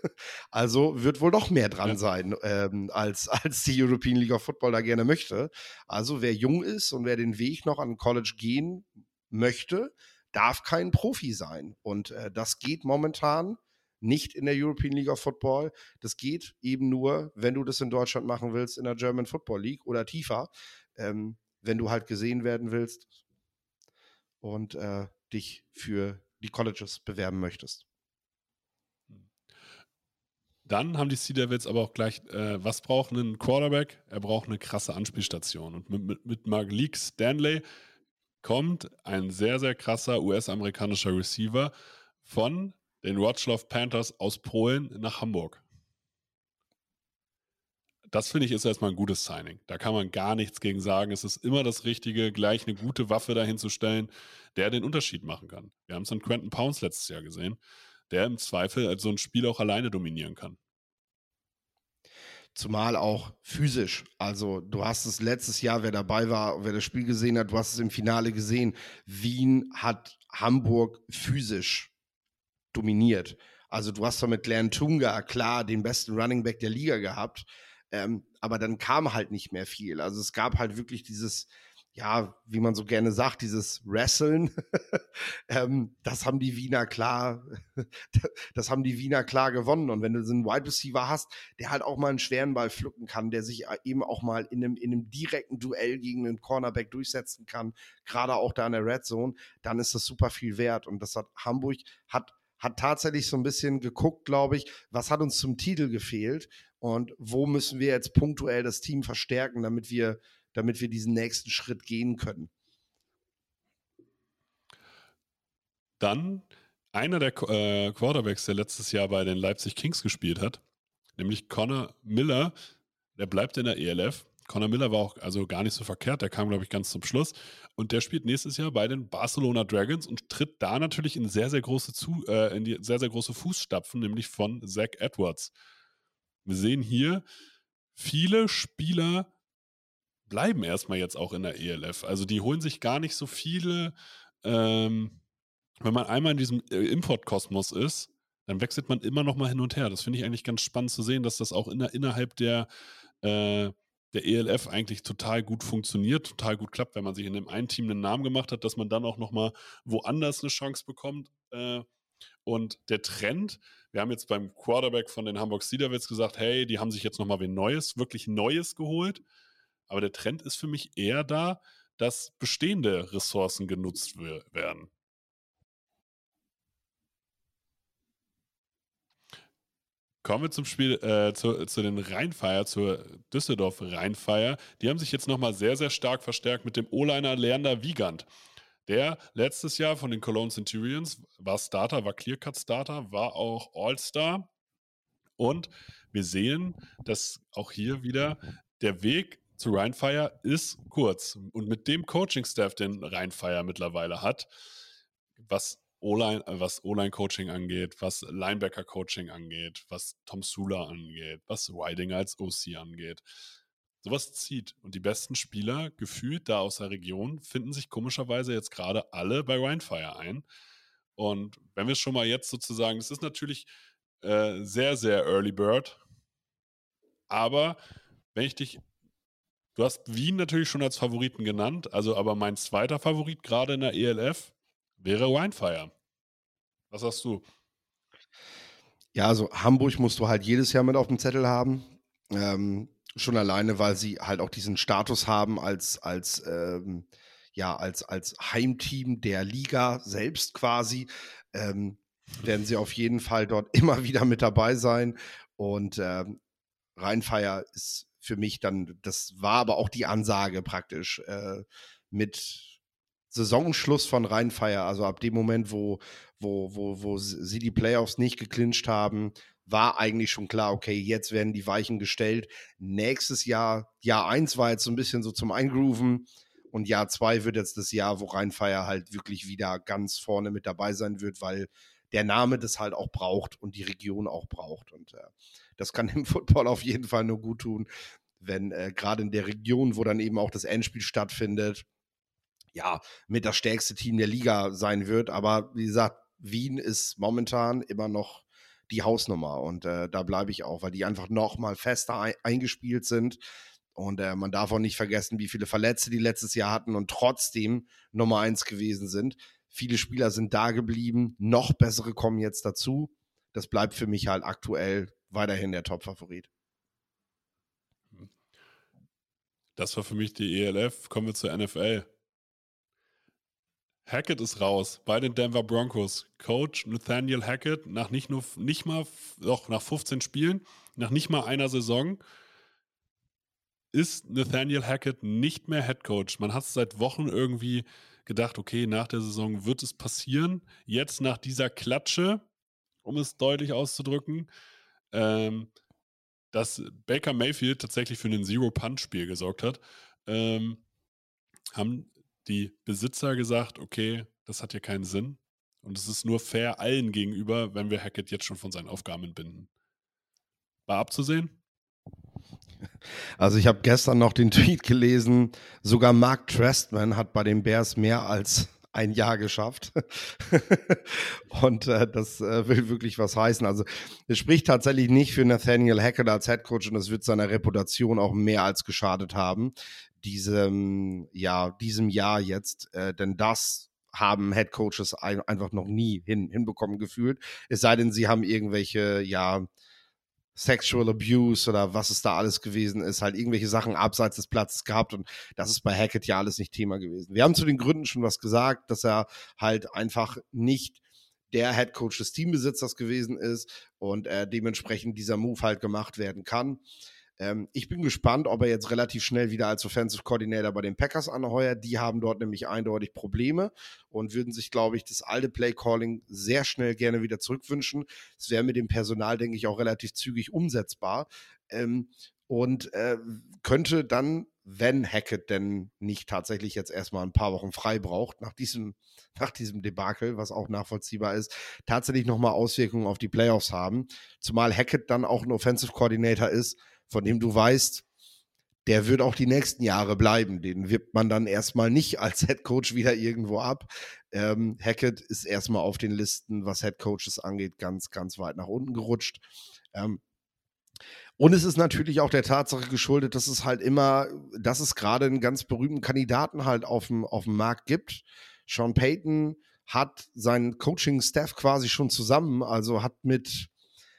Also wird wohl noch mehr dran ja. sein, ähm, als, als die European League of Football da gerne möchte. Also wer jung ist und wer den Weg noch an College gehen möchte, darf kein Profi sein. Und äh, das geht momentan nicht in der European League of Football. Das geht eben nur, wenn du das in Deutschland machen willst, in der German Football League oder tiefer, ähm, wenn du halt gesehen werden willst und äh, dich für die Colleges bewerben möchtest. Dann haben die Sea Devils aber auch gleich, äh, was braucht ein Quarterback? Er braucht eine krasse Anspielstation. Und mit, mit, mit Malik Stanley kommt ein sehr, sehr krasser US-amerikanischer Receiver von den Wrocław Panthers aus Polen nach Hamburg. Das finde ich ist erstmal ein gutes Signing. Da kann man gar nichts gegen sagen. Es ist immer das Richtige, gleich eine gute Waffe dahin zu stellen, der den Unterschied machen kann. Wir haben es an Quentin Pounds letztes Jahr gesehen, der im Zweifel so ein Spiel auch alleine dominieren kann. Zumal auch physisch. Also, du hast es letztes Jahr, wer dabei war, wer das Spiel gesehen hat, du hast es im Finale gesehen. Wien hat Hamburg physisch dominiert. Also, du hast zwar mit Glenn Tunga klar den besten Running Back der Liga gehabt, ähm, aber dann kam halt nicht mehr viel. Also es gab halt wirklich dieses, ja, wie man so gerne sagt, dieses Wrestlen. ähm, das haben die Wiener klar, das haben die Wiener klar gewonnen. Und wenn du so einen Wide Receiver hast, der halt auch mal einen schweren Ball pflücken kann, der sich eben auch mal in einem, in einem direkten Duell gegen einen Cornerback durchsetzen kann, gerade auch da in der Red Zone, dann ist das super viel wert. Und das hat Hamburg hat hat tatsächlich so ein bisschen geguckt, glaube ich, was hat uns zum Titel gefehlt und wo müssen wir jetzt punktuell das Team verstärken, damit wir, damit wir diesen nächsten Schritt gehen können. Dann einer der äh, Quarterbacks, der letztes Jahr bei den Leipzig Kings gespielt hat, nämlich Connor Miller, der bleibt in der ELF. Connor Miller war auch also gar nicht so verkehrt, der kam, glaube ich, ganz zum Schluss. Und der spielt nächstes Jahr bei den Barcelona Dragons und tritt da natürlich in sehr, sehr große, zu, äh, in die sehr, sehr große Fußstapfen, nämlich von Zach Edwards. Wir sehen hier, viele Spieler bleiben erstmal jetzt auch in der ELF. Also die holen sich gar nicht so viele. Ähm, wenn man einmal in diesem äh, Importkosmos ist, dann wechselt man immer noch mal hin und her. Das finde ich eigentlich ganz spannend zu sehen, dass das auch in innerhalb der, äh, der ELF eigentlich total gut funktioniert, total gut klappt, wenn man sich in dem einen Team einen Namen gemacht hat, dass man dann auch noch mal woanders eine Chance bekommt. Äh, und der Trend, wir haben jetzt beim Quarterback von den Hamburg Cedarwitz gesagt, hey, die haben sich jetzt nochmal wen Neues, wirklich Neues geholt. Aber der Trend ist für mich eher da, dass bestehende Ressourcen genutzt werden. Kommen wir zum Spiel, äh, zu, zu, den Rheinfeier, zur Düsseldorf Rheinfeier. Die haben sich jetzt nochmal sehr, sehr stark verstärkt mit dem O-Liner Lerner Wiegand. Der letztes Jahr von den Cologne Centurions war Starter, war Clearcut Starter, war auch All-Star. Und wir sehen, dass auch hier wieder der Weg zu Rheinfire ist kurz. Und mit dem Coaching-Staff, den Rheinfire mittlerweile hat, was O-Line-Coaching angeht, was Linebacker-Coaching angeht, was Tom Sula angeht, was Riding als OC angeht, sowas zieht. Und die besten Spieler, gefühlt da aus der Region, finden sich komischerweise jetzt gerade alle bei Rhinefire ein. Und wenn wir schon mal jetzt sozusagen, es ist natürlich äh, sehr, sehr Early Bird, aber wenn ich dich Du hast Wien natürlich schon als Favoriten genannt, also aber mein zweiter Favorit gerade in der ELF wäre Winefire. Was hast du? Ja, also Hamburg musst du halt jedes Jahr mit auf dem Zettel haben. Ähm, schon alleine, weil sie halt auch diesen Status haben als, als, ähm, ja, als, als Heimteam der Liga selbst quasi. Ähm, werden sie auf jeden Fall dort immer wieder mit dabei sein. Und ähm, Rheinfeier ist für mich dann, das war aber auch die Ansage praktisch äh, mit Saisonschluss von Rheinfeier, also ab dem Moment, wo, wo, wo, wo sie die Playoffs nicht geklincht haben, war eigentlich schon klar, okay, jetzt werden die Weichen gestellt. Nächstes Jahr, Jahr 1 war jetzt so ein bisschen so zum Eingrooven und Jahr 2 wird jetzt das Jahr, wo Rheinfeier halt wirklich wieder ganz vorne mit dabei sein wird, weil der Name das halt auch braucht und die Region auch braucht. Und äh, das kann dem Football auf jeden Fall nur gut tun, wenn äh, gerade in der Region, wo dann eben auch das Endspiel stattfindet, ja, mit das stärkste Team der Liga sein wird. Aber wie gesagt, Wien ist momentan immer noch die Hausnummer und äh, da bleibe ich auch, weil die einfach noch mal fester ein eingespielt sind. Und äh, man darf auch nicht vergessen, wie viele Verletzte die letztes Jahr hatten und trotzdem Nummer eins gewesen sind. Viele Spieler sind da geblieben, noch bessere kommen jetzt dazu. Das bleibt für mich halt aktuell weiterhin der Top-Favorit. Das war für mich die ELF. Kommen wir zur NFL. Hackett ist raus bei den Denver Broncos. Coach Nathaniel Hackett nach nicht nur nicht mal doch nach 15 Spielen, nach nicht mal einer Saison ist Nathaniel Hackett nicht mehr Head Coach. Man hat es seit Wochen irgendwie gedacht, okay, nach der Saison wird es passieren. Jetzt nach dieser Klatsche, um es deutlich auszudrücken, ähm, dass Baker Mayfield tatsächlich für ein Zero-Punch-Spiel gesorgt hat, ähm, haben die Besitzer gesagt, okay, das hat hier keinen Sinn. Und es ist nur fair allen gegenüber, wenn wir Hackett jetzt schon von seinen Aufgaben entbinden. War abzusehen? Also ich habe gestern noch den Tweet gelesen, sogar Mark Trestman hat bei den Bears mehr als ein Jahr geschafft. und äh, das äh, will wirklich was heißen. Also es spricht tatsächlich nicht für Nathaniel Hackett als Headcoach und es wird seiner Reputation auch mehr als geschadet haben, diesem, ja, diesem Jahr jetzt. Äh, denn das haben Headcoaches ein, einfach noch nie hin, hinbekommen gefühlt. Es sei denn, sie haben irgendwelche, ja, Sexual Abuse oder was es da alles gewesen ist, halt irgendwelche Sachen abseits des Platzes gehabt und das ist bei Hackett ja alles nicht Thema gewesen. Wir haben zu den Gründen schon was gesagt, dass er halt einfach nicht der Head Coach des Teambesitzers gewesen ist und äh, dementsprechend dieser Move halt gemacht werden kann. Ähm, ich bin gespannt, ob er jetzt relativ schnell wieder als Offensive Coordinator bei den Packers anheuert. Die haben dort nämlich eindeutig Probleme und würden sich, glaube ich, das alte Play Calling sehr schnell gerne wieder zurückwünschen. Es wäre mit dem Personal, denke ich, auch relativ zügig umsetzbar. Ähm, und äh, könnte dann, wenn Hackett denn nicht tatsächlich jetzt erstmal ein paar Wochen frei braucht, nach diesem, nach diesem Debakel, was auch nachvollziehbar ist, tatsächlich nochmal Auswirkungen auf die Playoffs haben. Zumal Hackett dann auch ein Offensive Coordinator ist, von dem du weißt, der wird auch die nächsten Jahre bleiben. Den wirbt man dann erstmal nicht als Head Coach wieder irgendwo ab. Ähm, Hackett ist erstmal auf den Listen, was Head Coaches angeht, ganz, ganz weit nach unten gerutscht. Ähm, und es ist natürlich auch der Tatsache geschuldet, dass es halt immer, dass es gerade einen ganz berühmten Kandidaten halt auf dem, auf dem Markt gibt. Sean Payton hat seinen Coaching-Staff quasi schon zusammen, also hat mit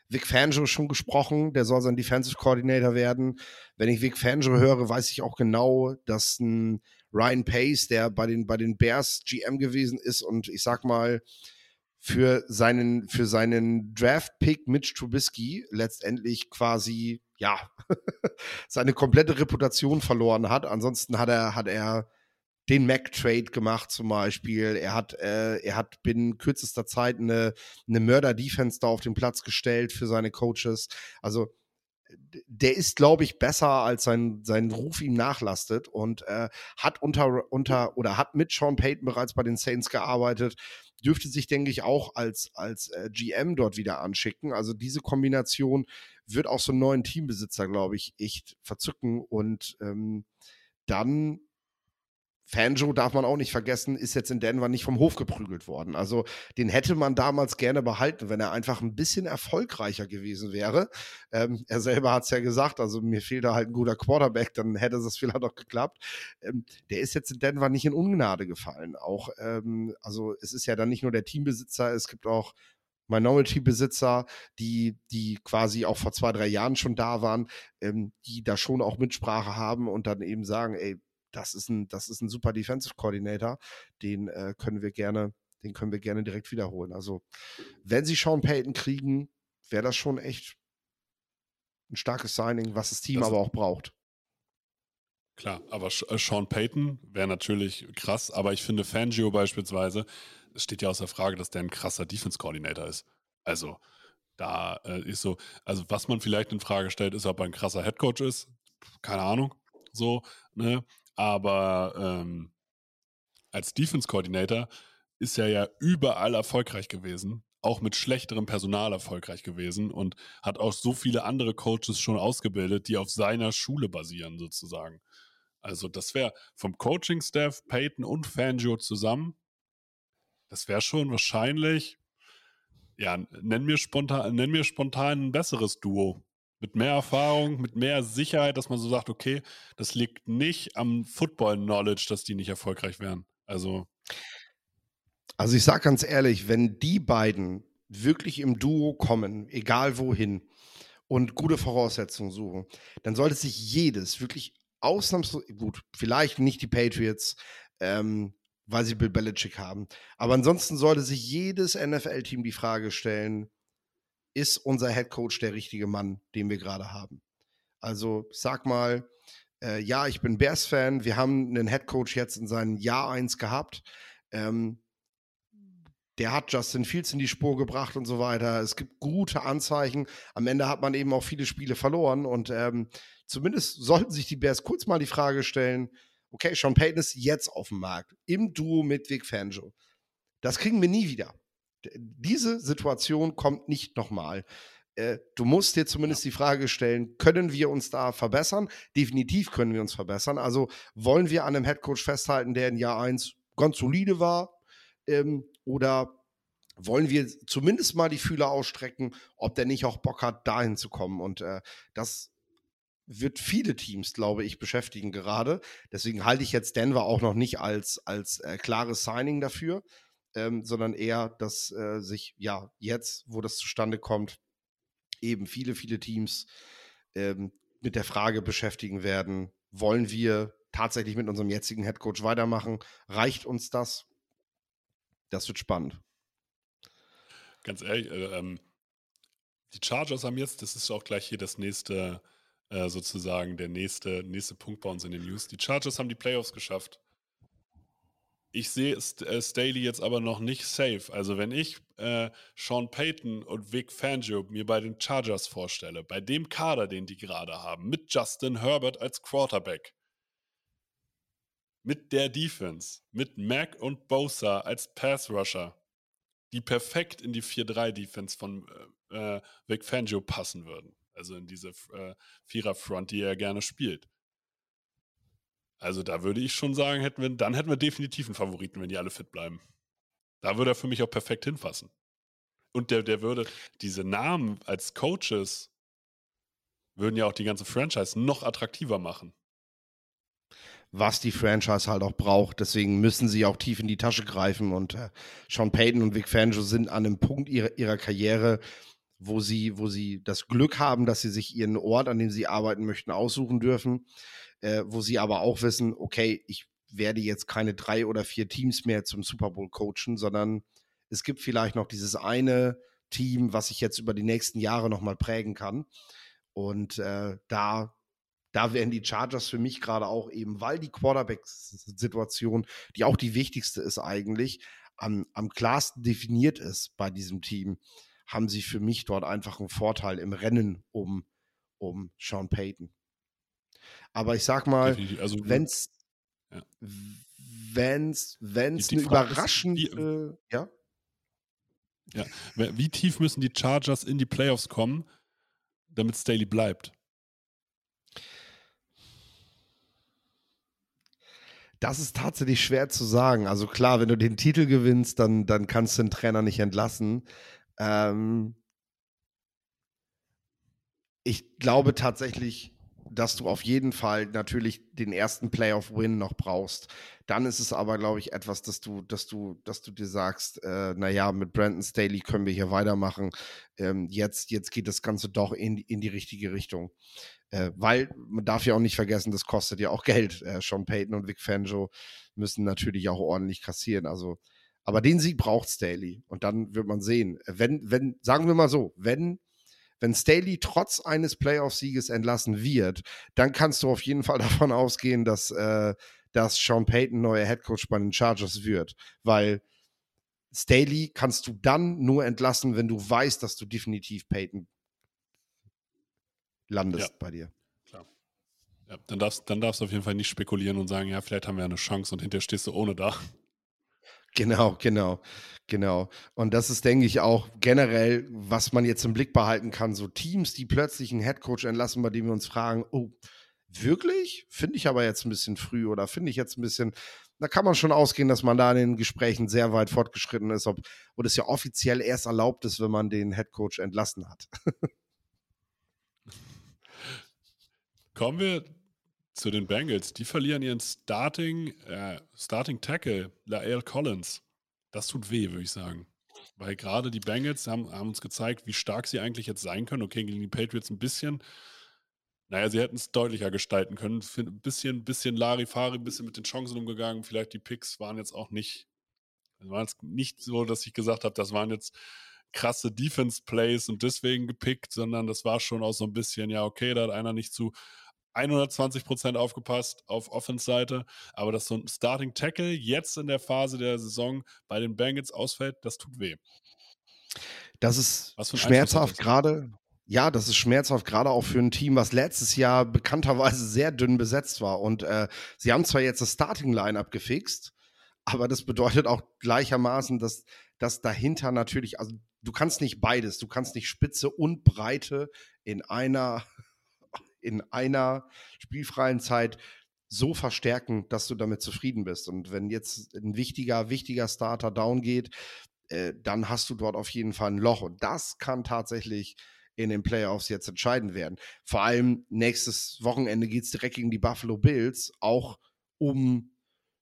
Vic Fangio schon gesprochen, der soll sein Defensive Coordinator werden. Wenn ich Vic Fangio höre, weiß ich auch genau, dass ein Ryan Pace, der bei den, bei den Bears GM gewesen ist und ich sag mal, für seinen, für seinen Draft-Pick Mitch Trubisky letztendlich quasi, ja, seine komplette Reputation verloren hat. Ansonsten hat er, hat er den Mac-Trade gemacht zum Beispiel. Er hat, äh, er hat binnen kürzester Zeit eine, eine Mörder-Defense da auf den Platz gestellt für seine Coaches. Also der ist, glaube ich, besser, als sein, sein Ruf ihm nachlastet und äh, hat unter, unter oder hat mit Sean Payton bereits bei den Saints gearbeitet, dürfte sich, denke ich, auch als, als äh, GM dort wieder anschicken. Also diese Kombination wird auch so einen neuen Teambesitzer, glaube ich, echt verzücken und ähm, dann Fanjo darf man auch nicht vergessen, ist jetzt in Denver nicht vom Hof geprügelt worden. Also den hätte man damals gerne behalten, wenn er einfach ein bisschen erfolgreicher gewesen wäre. Ähm, er selber hat es ja gesagt, also mir fehlt da halt ein guter Quarterback, dann hätte das vielleicht auch geklappt. Ähm, der ist jetzt in Denver nicht in Ungnade gefallen. Auch, ähm, also es ist ja dann nicht nur der Teambesitzer, es gibt auch Minority-Besitzer, die, die quasi auch vor zwei, drei Jahren schon da waren, ähm, die da schon auch Mitsprache haben und dann eben sagen, ey, das ist ein, das ist ein super Defensive Coordinator, den äh, können wir gerne, den können wir gerne direkt wiederholen. Also, wenn sie Sean Payton kriegen, wäre das schon echt ein starkes Signing, was das Team das aber auch braucht. Klar, aber äh, Sean Payton wäre natürlich krass, aber ich finde Fangio beispielsweise, es steht ja außer Frage, dass der ein krasser Defense-Coordinator ist. Also, da äh, ist so, also was man vielleicht in Frage stellt, ist, ob er ein krasser Headcoach ist. Keine Ahnung. So, ne? Aber ähm, als Defense-Coordinator ist er ja überall erfolgreich gewesen, auch mit schlechterem Personal erfolgreich gewesen und hat auch so viele andere Coaches schon ausgebildet, die auf seiner Schule basieren, sozusagen. Also, das wäre vom Coaching-Staff, Peyton und Fangio zusammen, das wäre schon wahrscheinlich, ja, nenn mir spontan, nenn mir spontan ein besseres Duo mit mehr Erfahrung, mit mehr Sicherheit, dass man so sagt, okay, das liegt nicht am Football-Knowledge, dass die nicht erfolgreich wären. Also. Also ich sage ganz ehrlich, wenn die beiden wirklich im Duo kommen, egal wohin, und gute Voraussetzungen suchen, dann sollte sich jedes wirklich ausnahmslos, gut, vielleicht nicht die Patriots, ähm, weil sie Bill Belichick haben, aber ansonsten sollte sich jedes NFL-Team die Frage stellen, ist unser Head Coach der richtige Mann, den wir gerade haben. Also sag mal, äh, ja, ich bin Bears-Fan. Wir haben einen Head Coach jetzt in seinem Jahr 1 gehabt. Ähm, der hat Justin Fields in die Spur gebracht und so weiter. Es gibt gute Anzeichen. Am Ende hat man eben auch viele Spiele verloren und ähm, zumindest sollten sich die Bears kurz mal die Frage stellen: Okay, Sean Payton ist jetzt auf dem Markt im Duo mit Vic Fangio. Das kriegen wir nie wieder diese Situation kommt nicht nochmal. Äh, du musst dir zumindest die Frage stellen, können wir uns da verbessern? Definitiv können wir uns verbessern. Also wollen wir an einem Headcoach festhalten, der in Jahr 1 ganz solide war? Ähm, oder wollen wir zumindest mal die Fühler ausstrecken, ob der nicht auch Bock hat, dahin zu kommen? Und äh, das wird viele Teams, glaube ich, beschäftigen gerade. Deswegen halte ich jetzt Denver auch noch nicht als, als äh, klares Signing dafür ähm, sondern eher, dass äh, sich ja jetzt, wo das zustande kommt, eben viele, viele Teams ähm, mit der Frage beschäftigen werden, wollen wir tatsächlich mit unserem jetzigen Headcoach weitermachen? Reicht uns das? Das wird spannend. Ganz ehrlich, äh, ähm, die Chargers haben jetzt, das ist auch gleich hier das nächste, äh, sozusagen der nächste, nächste Punkt bei uns in den News. Die Chargers haben die Playoffs geschafft. Ich sehe äh, Staley jetzt aber noch nicht safe. Also wenn ich äh, Sean Payton und Vic Fangio mir bei den Chargers vorstelle, bei dem Kader, den die gerade haben, mit Justin Herbert als Quarterback, mit der Defense, mit Mac und Bosa als Pass Rusher, die perfekt in die 4-3-Defense von äh, äh, Vic Fangio passen würden. Also in diese äh, Vierer-Front, die er gerne spielt. Also da würde ich schon sagen, hätten wir, dann hätten wir definitiv einen Favoriten, wenn die alle fit bleiben. Da würde er für mich auch perfekt hinfassen. Und der, der würde diese Namen als Coaches würden ja auch die ganze Franchise noch attraktiver machen. Was die Franchise halt auch braucht. Deswegen müssen sie auch tief in die Tasche greifen. Und äh, Sean Payton und Vic Fangio sind an einem Punkt ihrer, ihrer Karriere, wo sie, wo sie das Glück haben, dass sie sich ihren Ort, an dem sie arbeiten möchten, aussuchen dürfen äh, wo sie aber auch wissen, okay, ich werde jetzt keine drei oder vier Teams mehr zum Super Bowl coachen, sondern es gibt vielleicht noch dieses eine Team, was ich jetzt über die nächsten Jahre nochmal prägen kann. Und äh, da, da wären die Chargers für mich gerade auch eben, weil die Quarterback-Situation, die auch die wichtigste ist eigentlich, am, am klarsten definiert ist bei diesem Team, haben sie für mich dort einfach einen Vorteil im Rennen um, um Sean Payton. Aber ich sag mal, also, wenn's, ja. wenn's, wenn's die, die eine überraschende, äh, ja? Ja, wie tief müssen die Chargers in die Playoffs kommen, damit Staley bleibt? Das ist tatsächlich schwer zu sagen. Also klar, wenn du den Titel gewinnst, dann, dann kannst du den Trainer nicht entlassen. Ähm ich glaube tatsächlich, dass du auf jeden Fall natürlich den ersten Playoff-Win noch brauchst. Dann ist es aber, glaube ich, etwas, dass du, dass du, dass du dir sagst, äh, naja, mit Brandon Staley können wir hier weitermachen. Ähm, jetzt, jetzt geht das Ganze doch in, in die richtige Richtung. Äh, weil man darf ja auch nicht vergessen, das kostet ja auch Geld. Äh, Sean Payton und Vic Fangio müssen natürlich auch ordentlich kassieren. Also, aber den Sieg braucht Staley. Und dann wird man sehen. Wenn, wenn, sagen wir mal so, wenn wenn Staley trotz eines Playoff-Sieges entlassen wird, dann kannst du auf jeden Fall davon ausgehen, dass, äh, dass Sean Payton neuer Headcoach bei den Chargers wird. Weil Staley kannst du dann nur entlassen, wenn du weißt, dass du definitiv Payton landest ja. bei dir. Klar. Ja, dann darfst, dann darfst du auf jeden Fall nicht spekulieren und sagen, ja, vielleicht haben wir eine Chance und hinterher stehst du ohne da. Genau, genau, genau. Und das ist, denke ich, auch generell, was man jetzt im Blick behalten kann. So Teams, die plötzlich einen Headcoach entlassen, bei dem wir uns fragen, oh, wirklich? Finde ich aber jetzt ein bisschen früh oder finde ich jetzt ein bisschen, da kann man schon ausgehen, dass man da in den Gesprächen sehr weit fortgeschritten ist, ob, und es ja offiziell erst erlaubt ist, wenn man den Headcoach entlassen hat. Kommen wir zu den Bengals. Die verlieren ihren Starting, äh, Starting Tackle, Lael Collins. Das tut weh, würde ich sagen. Weil gerade die Bengals haben, haben, uns gezeigt, wie stark sie eigentlich jetzt sein können. Okay, gegen die Patriots ein bisschen. Naja, sie hätten es deutlicher gestalten können. Ein bisschen, bisschen Larifari, ein bisschen mit den Chancen umgegangen. Vielleicht die Picks waren jetzt auch nicht, waren jetzt nicht so, dass ich gesagt habe, das waren jetzt krasse Defense-Plays und deswegen gepickt, sondern das war schon auch so ein bisschen, ja, okay, da hat einer nicht zu 120 Prozent aufgepasst auf Offense-Seite. Aber dass so ein Starting Tackle jetzt in der Phase der Saison bei den Bengals ausfällt, das tut weh. Das ist schmerzhaft gerade. Ja, das ist schmerzhaft, gerade auch für ein Team, was letztes Jahr bekannterweise sehr dünn besetzt war. Und äh, sie haben zwar jetzt das Starting-Line-Up gefixt, aber das bedeutet auch gleichermaßen, dass, dass dahinter natürlich, also du kannst nicht beides, du kannst nicht Spitze und Breite in einer in einer spielfreien Zeit so verstärken, dass du damit zufrieden bist. Und wenn jetzt ein wichtiger, wichtiger Starter down geht, äh, dann hast du dort auf jeden Fall ein Loch. Und das kann tatsächlich in den Playoffs jetzt entscheidend werden. Vor allem nächstes Wochenende geht es direkt gegen die Buffalo Bills, auch um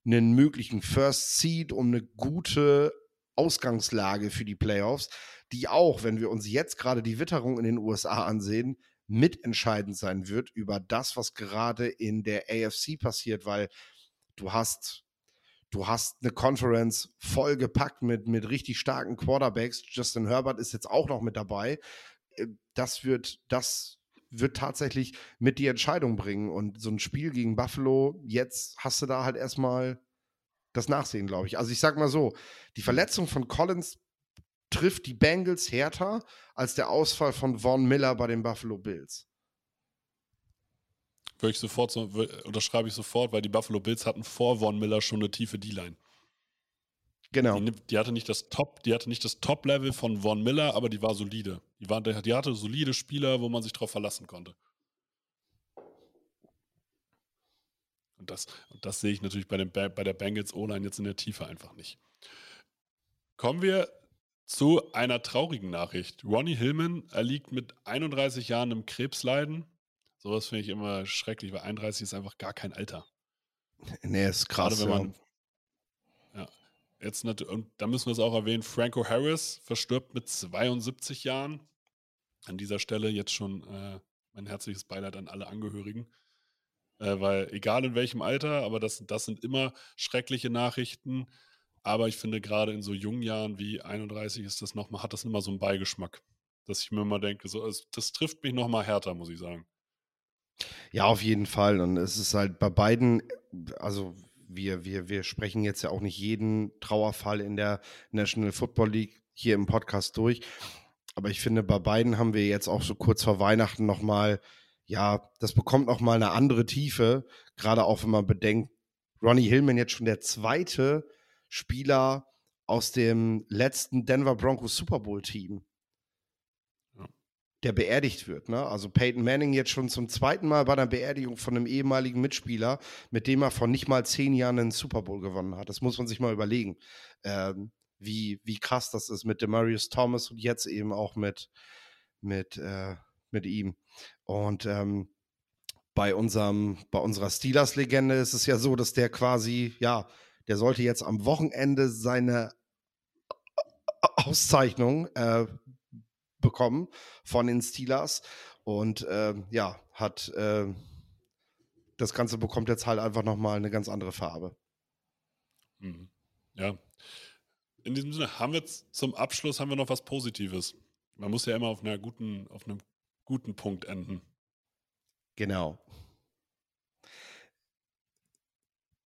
einen möglichen First Seed, um eine gute Ausgangslage für die Playoffs, die auch, wenn wir uns jetzt gerade die Witterung in den USA ansehen, mitentscheidend sein wird über das, was gerade in der AFC passiert, weil du hast du hast eine Conference vollgepackt mit, mit richtig starken Quarterbacks. Justin Herbert ist jetzt auch noch mit dabei. Äh, das wird, das wird tatsächlich mit die Entscheidung bringen. Und so ein Spiel gegen Buffalo, jetzt hast du da halt erstmal das Nachsehen, glaube ich. Also ich sag mal so, die Verletzung von Collins trifft die Bengals härter als der Ausfall von Von Miller bei den Buffalo Bills. Würde ich sofort so, unterschreibe ich sofort, weil die Buffalo Bills hatten vor Von Miller schon eine tiefe D-Line. Genau. Die, die, hatte nicht das Top, die hatte nicht das Top-Level von Von Miller, aber die war solide. Die, war, die hatte solide Spieler, wo man sich drauf verlassen konnte. Und das, und das sehe ich natürlich bei, den, bei der Bengals O-Line jetzt in der Tiefe einfach nicht. Kommen wir zu einer traurigen Nachricht. Ronnie Hillman erliegt mit 31 Jahren im Krebsleiden. Sowas finde ich immer schrecklich, weil 31 ist einfach gar kein Alter. Nee, ist krass. Gerade wenn man. Ja. ja jetzt und da müssen wir es auch erwähnen: Franco Harris verstirbt mit 72 Jahren. An dieser Stelle jetzt schon äh, mein herzliches Beileid an alle Angehörigen. Äh, weil egal in welchem Alter, aber das, das sind immer schreckliche Nachrichten. Aber ich finde, gerade in so jungen Jahren wie 31 ist das noch mal, hat das immer so einen Beigeschmack, dass ich mir immer denke, so, das trifft mich noch mal härter, muss ich sagen. Ja, auf jeden Fall. Und es ist halt bei beiden, also wir, wir, wir sprechen jetzt ja auch nicht jeden Trauerfall in der National Football League hier im Podcast durch. Aber ich finde, bei beiden haben wir jetzt auch so kurz vor Weihnachten nochmal, ja, das bekommt nochmal eine andere Tiefe. Gerade auch, wenn man bedenkt, Ronnie Hillman jetzt schon der zweite Spieler aus dem letzten Denver Broncos Super Bowl Team. der beerdigt wird. Ne? Also Peyton Manning jetzt schon zum zweiten Mal bei einer Beerdigung von einem ehemaligen Mitspieler, mit dem er vor nicht mal zehn Jahren einen Super Bowl gewonnen hat. Das muss man sich mal überlegen, ähm, wie, wie krass das ist mit Demarius Thomas und jetzt eben auch mit, mit, äh, mit ihm. Und ähm, bei unserem, bei unserer Steelers-Legende ist es ja so, dass der quasi, ja, der sollte jetzt am Wochenende seine Auszeichnung äh, bekommen von den Steelers. Und äh, ja, hat äh, das Ganze bekommt jetzt halt einfach nochmal eine ganz andere Farbe. Mhm. Ja. In diesem Sinne haben wir zum Abschluss haben wir noch was Positives. Man muss ja immer auf einer guten, auf einem guten Punkt enden. Genau.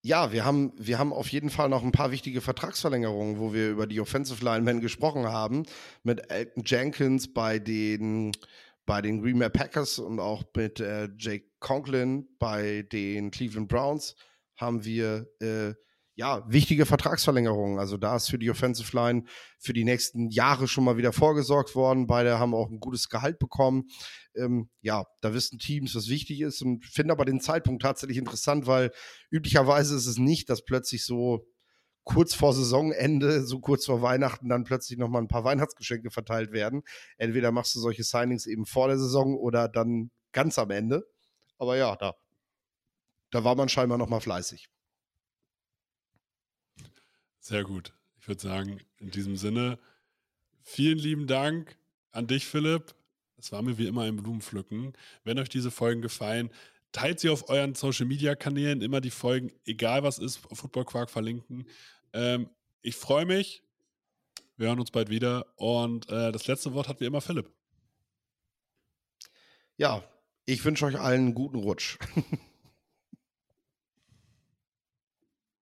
Ja, wir haben, wir haben auf jeden Fall noch ein paar wichtige Vertragsverlängerungen, wo wir über die Offensive Linemen gesprochen haben. Mit Elton Jenkins bei den, bei den Green Bay Packers und auch mit äh, Jake Conklin bei den Cleveland Browns haben wir äh, ja, wichtige Vertragsverlängerungen. Also da ist für die Offensive Line für die nächsten Jahre schon mal wieder vorgesorgt worden. Beide haben auch ein gutes Gehalt bekommen. Ähm, ja, da wissen Teams, was wichtig ist und finde aber den Zeitpunkt tatsächlich interessant, weil üblicherweise ist es nicht, dass plötzlich so kurz vor Saisonende, so kurz vor Weihnachten, dann plötzlich nochmal ein paar Weihnachtsgeschenke verteilt werden. Entweder machst du solche Signings eben vor der Saison oder dann ganz am Ende. Aber ja, da, da war man scheinbar nochmal fleißig. Sehr gut. Ich würde sagen, in diesem Sinne, vielen lieben Dank an dich, Philipp. Es war mir wie immer ein Blumenpflücken. Wenn euch diese Folgen gefallen, teilt sie auf euren Social Media Kanälen immer die Folgen, egal was ist, Football Quark verlinken. Ähm, ich freue mich. Wir hören uns bald wieder. Und äh, das letzte Wort hat wie immer Philipp. Ja, ich wünsche euch allen einen guten Rutsch.